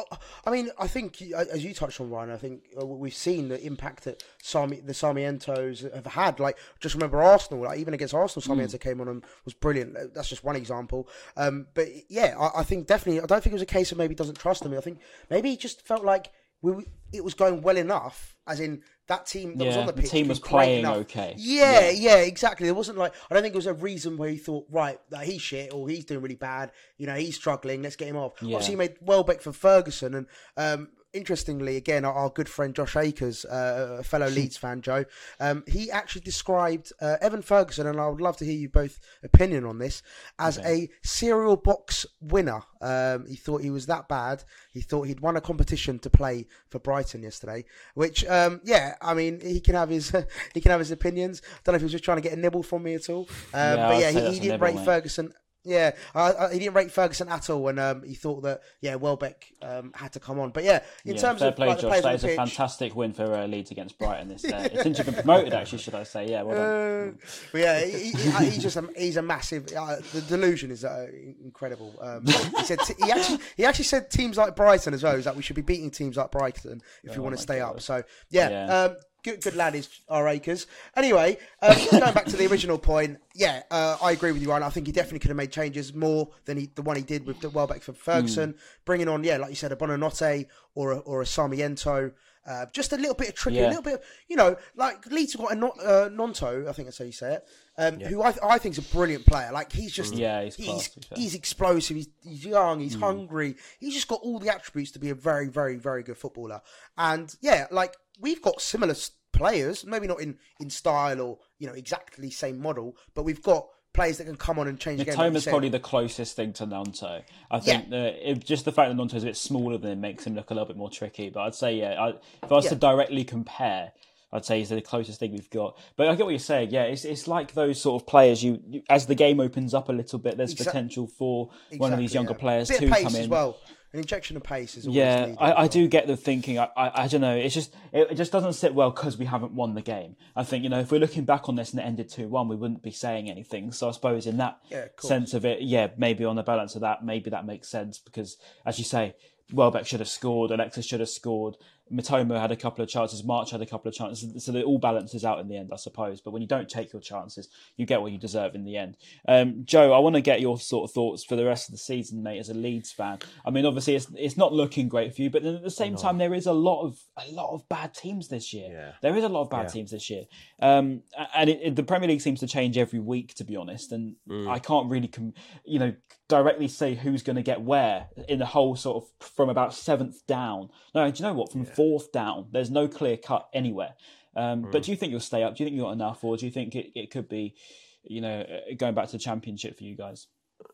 I, mean, I think as you touched on, Ryan, I think uh, we've seen the impact that Sarmi, the Sarmientos have had. Like, just remember Arsenal, like even against Arsenal, hmm. Sarmiento mm. came on and was brilliant. That's just one example. Um, but yeah, I, I, think definitely, I don't think it was a case of maybe doesn't trust them. I think maybe he just felt like we, it was going well enough, as in that team that yeah, was on the pitch. The team was, was playing okay. Yeah, yeah, yeah, exactly. There wasn't like I don't think there was a reason where he thought, right, that he's shit or he's doing really bad. You know, he's struggling. Let's get him off. Yeah. Obviously, he made Welbeck for Ferguson, and um, interestingly, again, our, our, good friend Josh Akers, uh, a fellow Leeds fan, Joe, um, he actually described uh, Evan Ferguson, and I would love to hear you both opinion on this, as okay. a cereal box winner. Um, he thought he was that bad. He thought he'd won a competition to play for Brighton yesterday. Which, um, yeah, I mean, he can have his he can have his opinions. Don't know if he was just trying to get a nibble from me at all. Um, yeah, but yeah, he, he didn't rate Ferguson yeah, uh, he didn't rate Ferguson at all, and um, he thought that yeah, Welbeck um, had to come on. But yeah, in yeah, terms of play, like, Josh, that is a fantastic win for uh, Leeds against Brighton. This uh, since you've been promoted, actually, should I say? Yeah, well done. Uh, but yeah, he, he, he's just a, he's a massive. Uh, the delusion is uh, incredible. Um, he said t- he actually he actually said teams like Brighton as well. Is that we should be beating teams like Brighton if oh, we want to stay God. up. So yeah. yeah. Good, good lad is our Acres. Anyway, um, going back to the original point, yeah, uh, I agree with you, Ryan. I think he definitely could have made changes more than he, the one he did with the Welbeck for Ferguson, mm. bringing on, yeah, like you said, a Buonanotte or a, or a Sarmiento. Uh, just a little bit of tricky, yeah. a little bit, of, you know, like Leeds have got a uh, Gnonto, I think that's how you say it, um, yeah. who I, I think is a brilliant player. Like he's just, mm. yeah, he's he's, he's, explosive, he's, he's young, he's mm. hungry, he's just got all the attributes to be a very, very, very good footballer. And yeah, like we've got similar players, maybe not in, in style or you know exactly same model, but we've got players that can come on and change the game. is probably the closest thing to Gnonto. I think yeah. it, just the fact that Gnonto is a bit smaller than him makes him look a little bit more tricky. But I'd say, yeah, I, if I was yeah. to directly compare, I'd say he's the closest thing we've got. But I get what you're saying. Yeah, it's it's like those sort of players. You, you as the game opens up a little bit, there's potential for exactly, one of these younger yeah. players to come in. As well an injection of pace is yeah. Needed, I, I do get the thinking. I, I, I don't know. It's just it, it, just doesn't sit well because we haven't won the game. I think you know if we're looking back on this and it ended two one, we wouldn't be saying anything. So I suppose in that yeah, of sense of it, yeah, maybe on the balance of that, maybe that makes sense because as you say, Welbeck should have scored, Alexis should have scored. Mitoma had a couple of chances, March had a couple of chances, so it all balances out in the end, I suppose. But when you don't take your chances, you get what you deserve in the end. Um, Joe, I want to get your sort of thoughts for the rest of the season, mate, as a Leeds fan. I mean, obviously, it's it's not looking great for you, but then at the same time, there is a lot of a lot of bad teams this year. Yeah. There is a lot of bad yeah. teams this year, um, and it, it, the Premier League seems to change every week, to be honest. And mm. I can't really, com- you know, directly say who's going to get where in the whole sort of from about seventh down. No, do you know what? From yeah fourth down. There's no clear cut anywhere. Um, mm. But do you think you'll stay up? Do you think you've got enough, or do you think it, it could be, you know, uh, going back to the championship for you guys?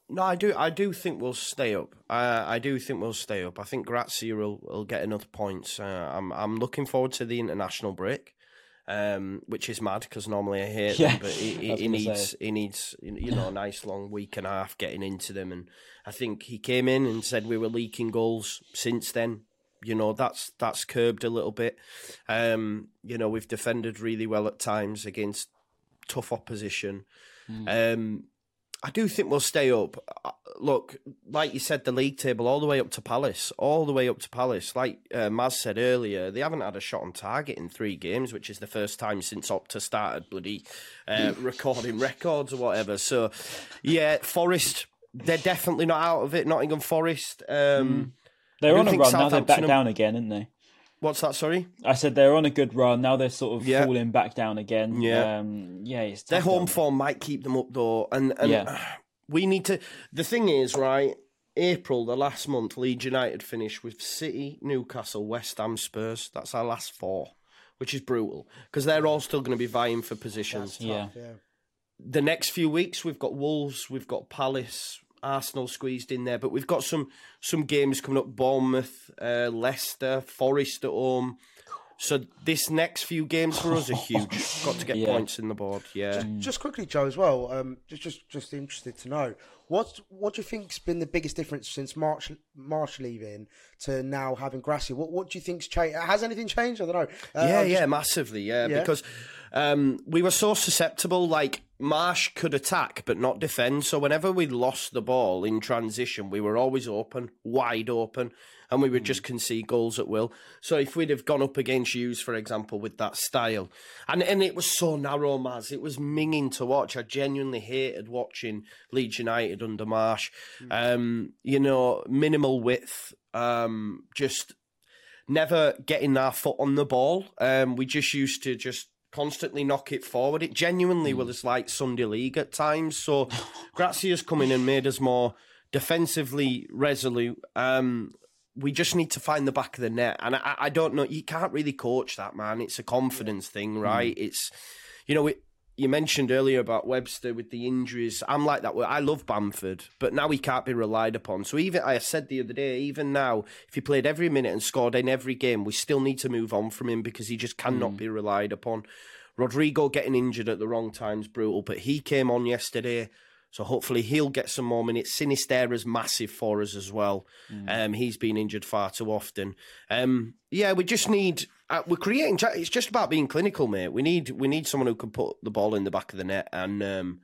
No, I do. I do think we'll stay up. Uh, I do think we'll stay up. I think Gracia will, will get enough points. Uh, I'm I'm looking forward to the international break, um, which is mad because normally I hate yeah, them, but he, he, needs say. he needs you know a nice long week and a half getting into them. And I think he came in and said we were leaking goals. Since then, you know that's that's curbed a little bit. Um, you know we've defended really well at times against tough opposition. Mm. Um, I do think we'll stay up. Uh, look, like you said, the league table all the way up to Palace, all the way up to Palace. Like uh, Maz said earlier, they haven't had a shot on target in three games, which is the first time since Opta started bloody uh, recording records or whatever. So, yeah, Forest, they're definitely not out of it. Nottingham Forest. Um, mm. They're on a run now. They're back down again, aren't they? What's that? Sorry, I said they're on a good run. Now they're sort of yeah. falling back down again. Yeah, um, yeah. Their home form might keep them up though, and and yeah. we need to. The thing is, right? April, the last month, Leeds United finished with City, Newcastle, West Ham, Spurs. That's our last four, which is brutal because they're all still going to be vying for positions. Yeah. Yeah. The next few weeks, we've got Wolves, we've got Palace, Arsenal squeezed in there, but we've got some some games coming up: Bournemouth, uh, Leicester, Forest at home. So this next few games for us are huge. got to get Yeah. points in the board. Yeah. Just quickly, Joe, as well. Um, just, just, just interested to know what, what do you think's been the biggest difference since March, March leaving to now having Gracia? What, what do you think's changed? Has anything changed? I don't know. Uh, yeah, just- yeah, massively, yeah, Yeah. because um, we were so susceptible. Like Marsch could attack but not defend, so whenever we lost the ball in transition, we were always open, wide open, and we would just concede goals at will. So if we'd have gone up against Hughes, for example, with that style, and and it was so narrow, Maz, it was minging to watch. I genuinely hated watching Leeds United under Marsch. Um, you know, minimal width, um, just never getting our foot on the ball. Um, we just used to just constantly knock it forward. It genuinely was like Sunday league at times. So Gracia's come in and made us more defensively resolute. Um, we just need to find the back of the net, and I, I don't know. You can't really coach that, man. It's a confidence thing, right? It's you know it. You mentioned earlier about Webster with the injuries. I'm like that. I love Bamford, but now he can't be relied upon. So even I said the other day, even now, if he played every minute and scored in every game, we still need to move on from him because he just cannot be relied upon. Rodrigo getting injured at the wrong time's brutal, but he came on yesterday. So hopefully he'll get some more minutes. Sinisterra's massive for us as well. Um, he's been injured far too often. Um, yeah, we just need. Uh, we're creating. cha- It's just about being clinical, mate. We need. We need someone who can put the ball in the back of the net, and um,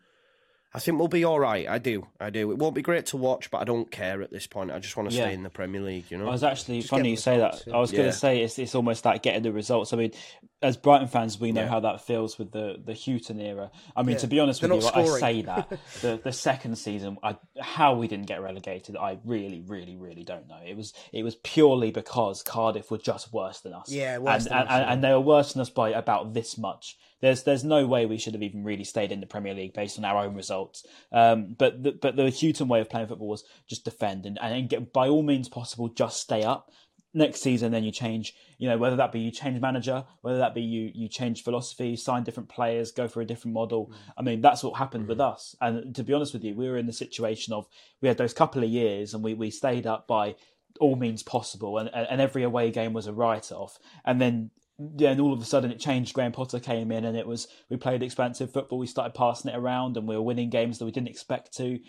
I think we'll be all right. I do. I do. It won't be great to watch, but I don't care at this point. I just want to Yeah. stay in the Premier League. You know. I was actually Just funny get you say that. results, yeah. I was going Yeah. to say it's it's almost like getting the results. I mean, as Brighton fans, we know Yeah. how that feels with the the Hughton era. I mean, Yeah. to be honest They're with you, not I say that the the second season, I, how we didn't get relegated, I really, really, really don't know. It was it was purely because Cardiff were just worse than us. Yeah, worse and, than and, us, and, and they were worse than us by about this much. There's there's no way we should have even really stayed in the Premier League based on our own results. Um, but the, but the Hughton way of playing football was just defend and, and get, by all means possible just stay up. Next season, then you change. You know whether that be you change manager, whether that be you you change philosophy, sign different players, go for a different model. Mm. I mean that's what happened with mm-hmm. us. And to be honest with you, we were in the situation of we had those couple of years and we we stayed up by all means possible, and and every away game was a write off. And then and all of a sudden it changed. Graham Potter came in, and it was we played expansive football. We started passing it around, and we were winning games that we didn't expect to.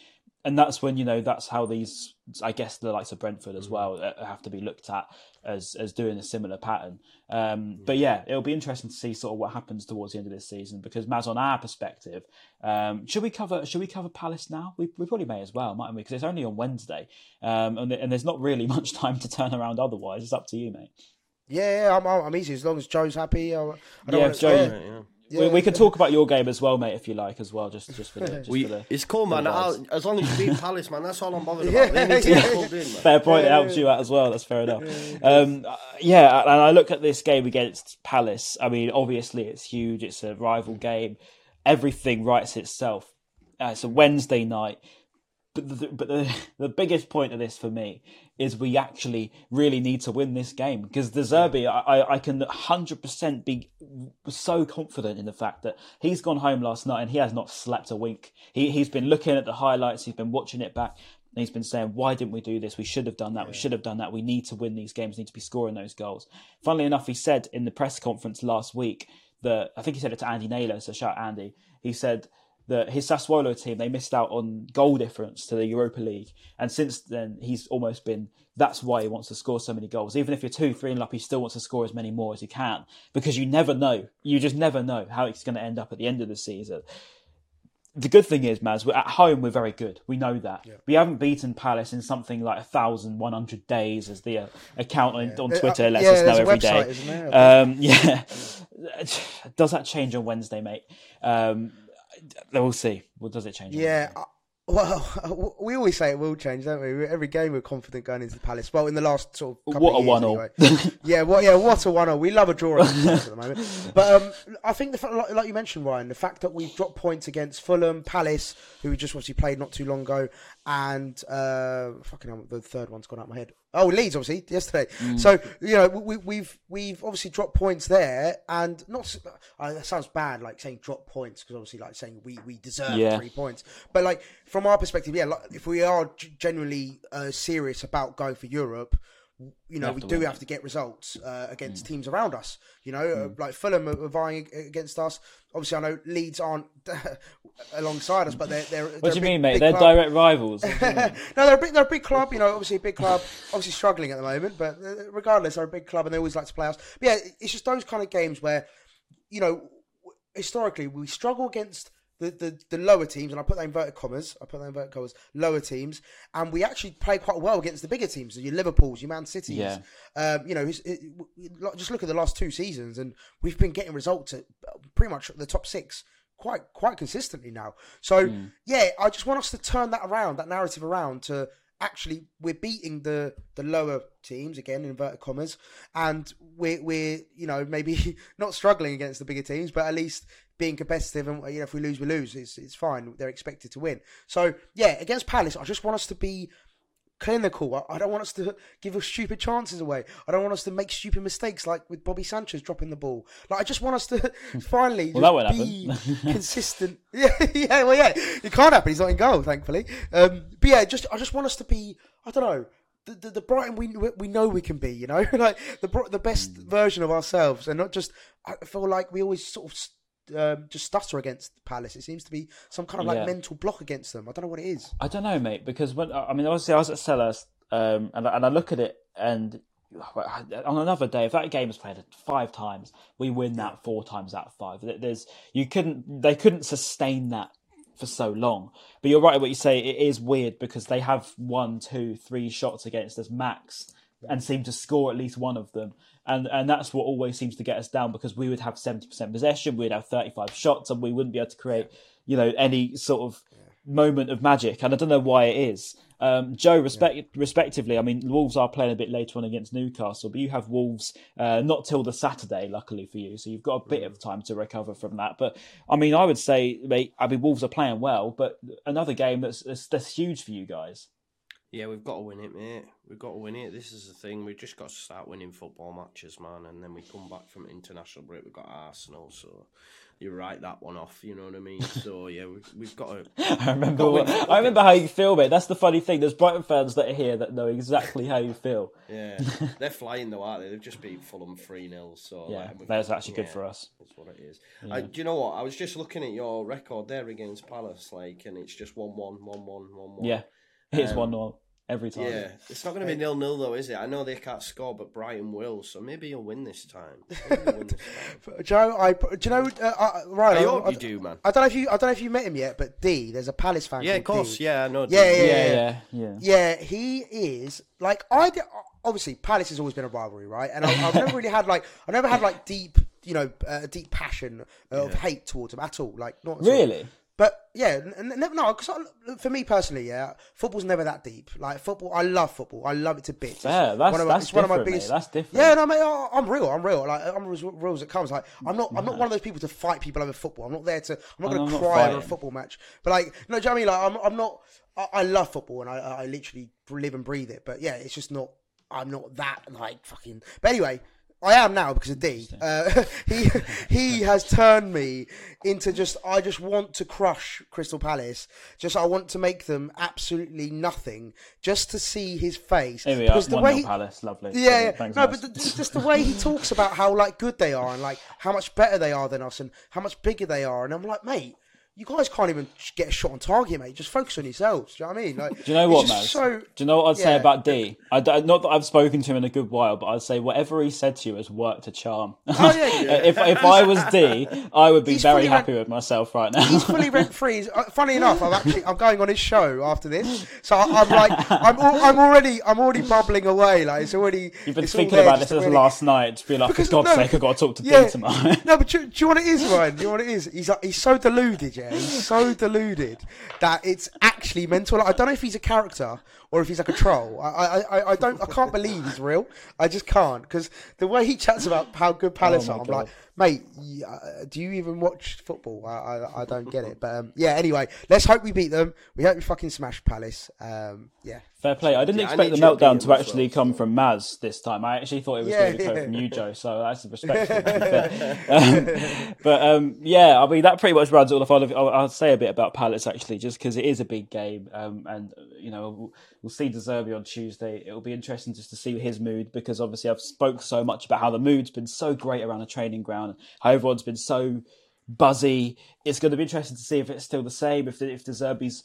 And that's when you know that's how these, I guess, the likes of Brentford as well uh, have to be looked at as as doing a similar pattern. Um, but yeah, it'll be interesting to see sort of what happens towards the end of this season because Maz, on our perspective, um, should we cover should we cover Palace now? We, we probably may as well, mightn't we? Because it's only on Wednesday, um, and, and there's not really much time to turn around otherwise. It's up to you, mate. Yeah, yeah, I'm, I'm easy as long as Joe's happy. I, I don't Yeah, Joe, yeah. Yeah, yeah. Yeah, we, we can talk about your game as well, mate, if you like, as well. Just just for the, just We, for the it's cool, man. I'll, as long as you beat Palace, man, that's all I'm bothered about. They need yeah, in, fair point. It helps you out as well. That's fair enough. Um, yeah, and I look at this game against Palace. I mean, obviously it's huge. It's a rival game. Everything writes itself. Uh, it's a Wednesday night. But the, but the, the biggest point of this for me is we actually really need to win this game because De Zerbi, I, I, can 100% be so confident in the fact that he's gone home last night and he has not slept a wink. He, he's been looking at the highlights, he's been watching it back, and he's been saying, Why didn't we do this? We should have done that. We should have done that. We need to win these games, need to be scoring those goals. Funnily enough, he said in the press conference last week that I think he said it to Andy Naylor, so shout out Andy. He said, that his Sassuolo team they missed out on goal difference to the Europa League, and since then he's almost been. That's why he wants to score so many goals. Even if you're two, three and up, he still wants to score as many more as he can because you never know. You just never know how it's going to end up at the end of the season. The good thing is, Maz, we're at home. We're very good. We know that. We haven't beaten Palace in something like thousand one hundred days, as the uh, account on, on Uh, Twitter lets yeah, us know every day. website, there? Um, yeah. Does that change on Wednesday, mate? Um, we'll see. Well, does it change? Yeah, Wednesday? Well, we always say it will change, don't we? Every game we're confident going into the Palace. Well, in the last sort of couple What of a years, one-all. anyway. yeah, what? Yeah, what a one-all. We love a draw at the moment. But um, I think the fact, like, like you mentioned, Ryan, the fact that we've dropped points against Fulham, Palace, who we just obviously played not too long ago, and uh, fucking hell, the third one's gone out of my head. Oh, Leeds, obviously yesterday. So you know we, we've we've obviously dropped points there, and not uh, that sounds bad, like saying drop points because obviously like saying we we deserve Yeah. three points. But like from our perspective, yeah, like, if we are genuinely uh, serious about going for Europe, you know, we do win have to get results uh, against Mm. teams around us. You know, uh, like Fulham are, are vying against us. Obviously, I know Leeds aren't alongside us, but they're they're. What do you mean, mate? They're direct rivals. no, they're a big, they're a big club. You know, obviously a big club. Obviously struggling at the moment, but uh, regardless, they're a big club and they always like to play us. But yeah, it's just those kind of games where, you know, historically we struggle against the, the, the lower teams, and I put that in inverted commas. I put that in inverted commas. Lower teams, and we actually play quite well against the bigger teams. Your Liverpool's, your Man Cities. Yeah. Um, you know, it, it- just look at the last two seasons, and we've been getting results at pretty much the top six quite quite consistently now. So yeah, I just want us to turn that around, that narrative around to actually we're beating the the lower teams again in inverted commas, and we're we're you know maybe not struggling against the bigger teams, but at least being competitive and you know if we lose we lose it's it's fine they're expected to win so yeah against Palace I just want us to be clinical. I, I don't want us to give us stupid chances away. I don't want us to make stupid mistakes like with Bobby Sanchez dropping the ball. Like I just want us to finally Well, be consistent. Yeah, yeah, well, yeah, it can't happen. He's not in goal, thankfully. Um, but yeah, just I just want us to be. I don't know. The, the, the Brighton we we know we can be, you know, like the the best version of ourselves, and not just. I feel like we always sort of um, just stutter against Palace. It seems to be some kind of like Yeah. mental block against them. I don't know what it is. I don't know, mate, because when I mean, obviously, I was at Selhurst, um, and I- and I look at it, and on another day, if that game is played five times, we win that four times out of five. There's you couldn't they couldn't sustain that for so long. But you're right what you say. It is weird because they have one, two, three shots against us max, and seem to score at least one of them. And and that's what always seems to get us down because we would have seventy percent possession, we'd have thirty five shots, and we wouldn't be able to create, you know, any sort of moment of magic. And I don't know why it is. Um, Joe, respect, respectively, I mean, Wolves are playing a bit later on against Newcastle, but you have Wolves uh, not till the Saturday, luckily for you, so you've got a bit of time to recover from that. But I mean, I would say, mate, I mean, Wolves are playing well, but another game that's that's, that's huge for you guys. Yeah, we've got to win it, mate. We've got to win it. This is the thing. We've just got to start winning football matches, man. And then we come back from international break. We've got Arsenal, so you write that one off. You know what I mean? So yeah, we've, we've got to. I remember. What, I remember how you feel, mate. That's the funny thing. There's Brighton fans that are here that know exactly how you feel. Yeah, they're flying though, aren't they? They've just beat Fulham three 0 So Yeah, like, that's actually good for us. That's what it is. Uh, do you know what? I was just looking at your record there against Palace, like, and it's just one one, one one, one one. Yeah, it's Um, one 0 every time. Yeah, it's not going to be nil nil though, is it? I know they can't score, but Brighton will, so maybe you'll win this time. Maybe you'll win this time. Joe, I do you know uh, uh, Ryan? I I, hope I- you do, man. I don't know if you I don't know if you met him yet, but D, there's a Palace fan. Yeah, of course. D. Yeah, I know. Yeah, yeah, yeah, yeah, yeah. Yeah, he is like I obviously Palace has always been a rivalry, right? And I, I've never really had like I never had like deep, you know, uh, deep passion of hate towards him at all. Like not at all. But yeah, n- n- no, because for me personally, yeah, football's never that deep. Like football, I love football. I love it to bits. Yeah, that's- one of that's one of my different, mate. That's different. Yeah, no, mate, I- I'm real. I'm real. Like I'm as real as it comes. Like I'm not. I'm not one of those people to fight people over football. I'm not there to. I'm not going to cry over a football match. But like, no, do you know what I mean? Like I'm. I'm not. I, I love football and I, I literally live and breathe it. But yeah, it's just not. I'm not that like fucking. But anyway. I am now because of D. Uh, he he has turned me into just I just want to crush Crystal Palace. Just I want to make them absolutely nothing, just to see his face. Here we are. Because the One way he- Palace. Lovely. yeah, yeah. Thanks, no, Naz. but the, just the way he talks about how like good they are and like how much better they are than us and how much bigger they are, and I'm like, mate, you guys can't even get a shot on target, mate. Just focus on yourselves. Do you know what I mean? Like, Do you know what, Maz? So Do you know what I'd say about D? I not that I've spoken to him in a good while, but I'd say whatever he said to you has worked a charm. Oh, yeah, yeah. if if I was D, I would be He's very happy rent- with myself right now. He's fully rent free. Uh, funny enough, I'm actually I'm going on his show after this, so I, I'm like I'm al- I'm already I'm already bubbling away. Like it's already. You've been thinking about this since already- last night. To be like, Because, for God's no, sake, I've got to talk to yeah. D tomorrow. no, but do, do you know what it is, Ryan? Do you know what it is? He's like, he's so deluded, yeah. So deluded that it's actually mental. Like, I don't know if he's a character or if he's like a troll. I, I, I, I don't, I can't believe he's real. I just can't because the way he chats about how good Palace Oh are, I'm God. like, mate, uh, do you even watch football? I, I, I don't get it. But um, yeah, anyway, let's hope we beat them. We hope we fucking smash Palace. Um, yeah, Fair play. I didn't Yeah, I expect the meltdown to actually well, come from Maz this time. I actually thought it was Yeah, going to come yeah. from you, Joe. So that's respectful. to be fair. um, but um, yeah, I mean that pretty much runs all off. I'll, I'll, I'll say a bit about Palace actually, just because it is a big game, um, and you know we'll, see De Zerbi on Tuesday. It'll be interesting just to see his mood because obviously I've spoke so much about how the mood's been so great around the training ground, how everyone's been so buzzy. It's going to be interesting to see if it's still the same. If if De Zerbi's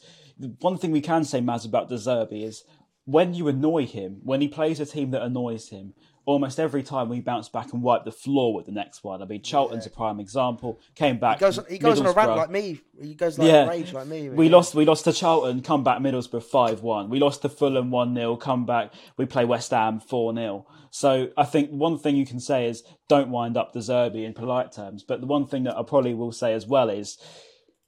one thing we can say, Maz, about De Zerbi is when you annoy him, when he plays a team that annoys him, almost every time we bounce back and wipe the floor with the next one. I mean, Charlton's a prime example. Came back. he goes, he goes on a rant like me. He goes like Yeah. rage like me. We lost. We lost to Charlton. Come back Middlesbrough five one. We lost to Fulham one 0 Come back. We play West Ham four 0 So I think one thing you can say is don't wind up De Zerbi in polite terms. But the one thing that I probably will say as well is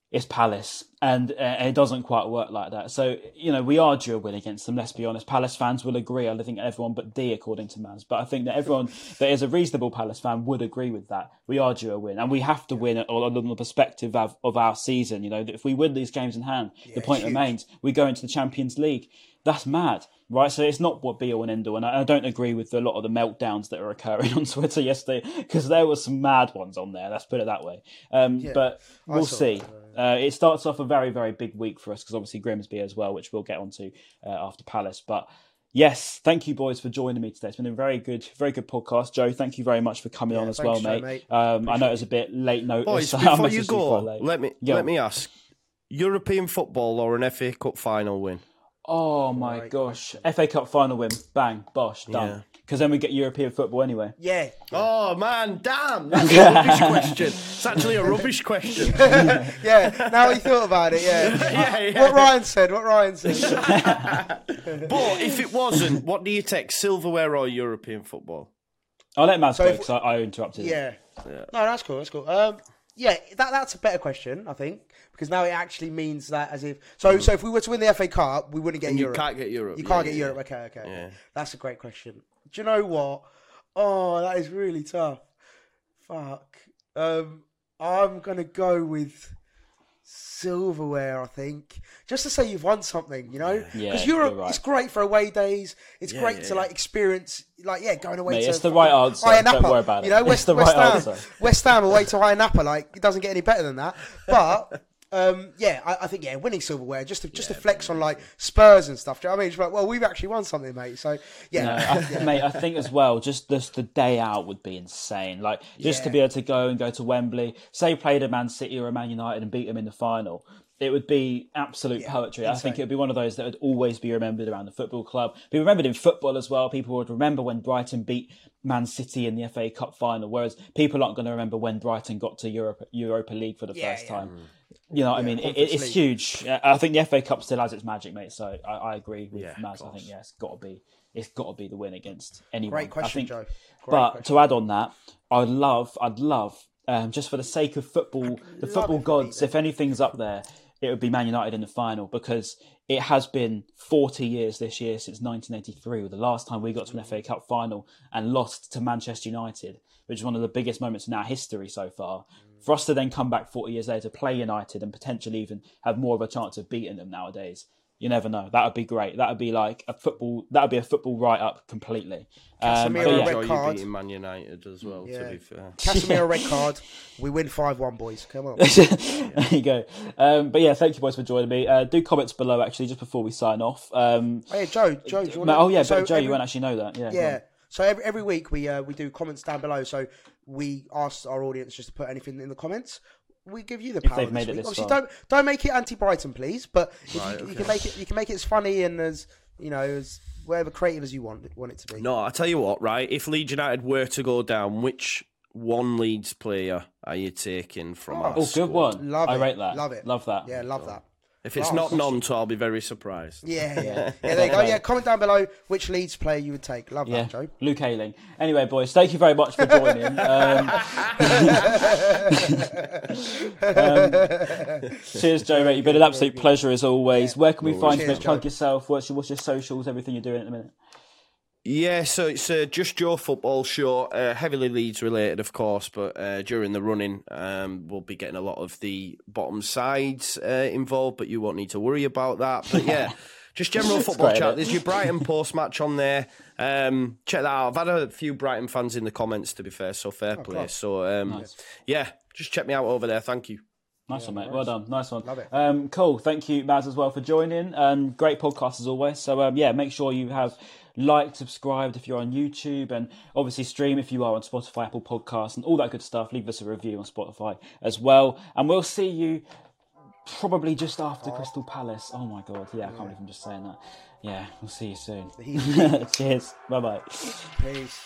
it's Palace, and uh, it doesn't quite work like that. So you know we are due a win against them. Let's be honest. Palace fans will agree. I think everyone but D, according to Maz. But I think that everyone that is a reasonable Palace fan would agree with that. We are due a win, and we have to win on the perspective of, of our season. You know, that if we win these games in hand, the point huge. remains we go into the Champions League. That's mad, right? So it's not what be all and end all. And I, don't agree with a lot of the meltdowns that are occurring on Twitter yesterday because there were some mad ones on there. Let's put it that way. Um, but we'll see. Uh, it starts off a very, very big week for us because obviously Grimsby as well, which we'll get onto uh, after Palace. But yes, thank you boys for joining me today. It's been a very good, very good podcast. Joe, thank you very much for coming on as well, mate. mate. Um, I know it was a bit late notice. Boys, before you go, let me Go. let me ask: European football or an FA Cup final win? Oh my gosh! FA Cup final win, bang, bosh, done. Yeah. Because then we get European football anyway. Yeah, Oh man, damn! That's a rubbish question. It's actually a rubbish question. yeah. Now he thought about it. Yeah. yeah, yeah. What Ryan said. What Ryan said. But if it wasn't, what do you take, silverware or European football? I'll let Matt So go because I, I interrupted. him. Yeah. No, that's cool. That's cool. Um, yeah, that that's a better question, I think, because now it actually means that as if so. So if we were to win the FA Cup, we wouldn't get And you can't get Europe. You can't get yeah, Europe. Okay, okay. okay. That's a great question. Do you know what? Oh, that is really tough. Fuck. Um, I'm gonna go with silverware. I think just to say you've won something, you know, Yeah, because you're Europe right. it's great for away days. It's great yeah, to yeah. like experience, like yeah, going away Mate, to it's the right answer. Iron Don't worry about it. You know, It's West, the West right Ham, answer. West Ham away to Iron Napa, like it doesn't get any better than that. But um, yeah, I, I think yeah, winning silverware just to just to flex on like Spurs and stuff. Do you know what I mean? It's like, well, we've actually won something, mate. So yeah, No, I, mate, I think as well, just just the day out would be insane. Like just to be able to go and go to Wembley, say played a Man City or a Man United and beat them in the final. It would be absolute poetry. I think it would be one of those that would always be remembered around the football club. Be remembered in football as well. People would remember when Brighton beat Man City in the FA Cup final, whereas people aren't going to remember when Brighton got to Europe, Europa League for the Yeah, first yeah. time. You know what I mean? It, it's huge. I think the FA Cup still has its magic, mate. So I, I agree with Yeah, Maz. I think yeah, it's got to be it's got to be the win against anyone. Great question, I think, Joe. Great but question. to add on that, I'd love, I'd love, um, just for the sake of football, the football gods, if anything's up there, it would be Man United in the final because it has been 40 years this year since 1983, the last time we got to an FA Cup final and lost to Manchester United, which is one of the biggest moments in our history so far. Mm. For us to then come back 40 years later, to play United, and potentially even have more of a chance of beating them nowadays. You never know. That would be great. That would be like a football. That would be a football write up completely. Um, Casemiro but red yeah, Enjoy you card. Man United as well. Yeah. To be fair, Casemiro red card. We win five one, boys. Come on. there you go. Um, but yeah, thank you boys for joining me. Uh, do comments below actually, just before we sign off. Um, Hey Joe, Joe, do you want oh yeah, so but Joe, every- you won't actually know that. Yeah. Yeah. So every, every week we uh, we do comments down below. So we ask our audience just to put anything in the comments. We give you the power. they've this made it week. this Obviously, far. don't don't make it anti Brighton, please. But if Right, you, you can make it, you can make it as funny and as you know as whatever creative as you want want it to be. no. I tell you what, right? If Leeds United were to go down, which one Leeds player are you taking from oh, us? Oh, good squad? one. Love I it. rate that. Love it. Love that. Yeah, love that. If it's Oh, not gosh. Gnonto, I'll be very surprised. Yeah, yeah. yeah, there you go. Yeah, comment down below which Leeds player you would take. Love Yeah, that, Joe. Luke Ayling. Anyway, boys, thank you very much for joining. Um, um, cheers, Joe. Mate. You've been an absolute pleasure as always. Where can we find you? Cheers, mate? Plug yourself. What's your, what's your socials? Everything you're doing at the minute. Yeah, so it's uh, just your football show, uh, heavily Leeds related, of course, but uh, during the running, um, we'll be getting a lot of the bottom sides uh, involved, but you won't need to worry about that. But yeah, just general football chat. There's your Brighton post match on there. Um, check that out. I've had a few Brighton fans in the comments, to be fair, so fair play. class. So um, yeah, just check me out over there. Thank you. Nice one, mate. Well done. Nice one. Love it. Um, cool. Thank you, Maz, as well for joining. Um, great podcast as always. So um, yeah, make sure you have liked, subscribed if you're on YouTube, and obviously stream if you are on Spotify, Apple Podcasts, and all that good stuff. Leave us a review on Spotify as well, and we'll see you probably just after Crystal Palace. Oh my god, yeah, I can't believe I'm just saying that. Yeah, we'll see you soon. Cheers. Bye bye. Peace.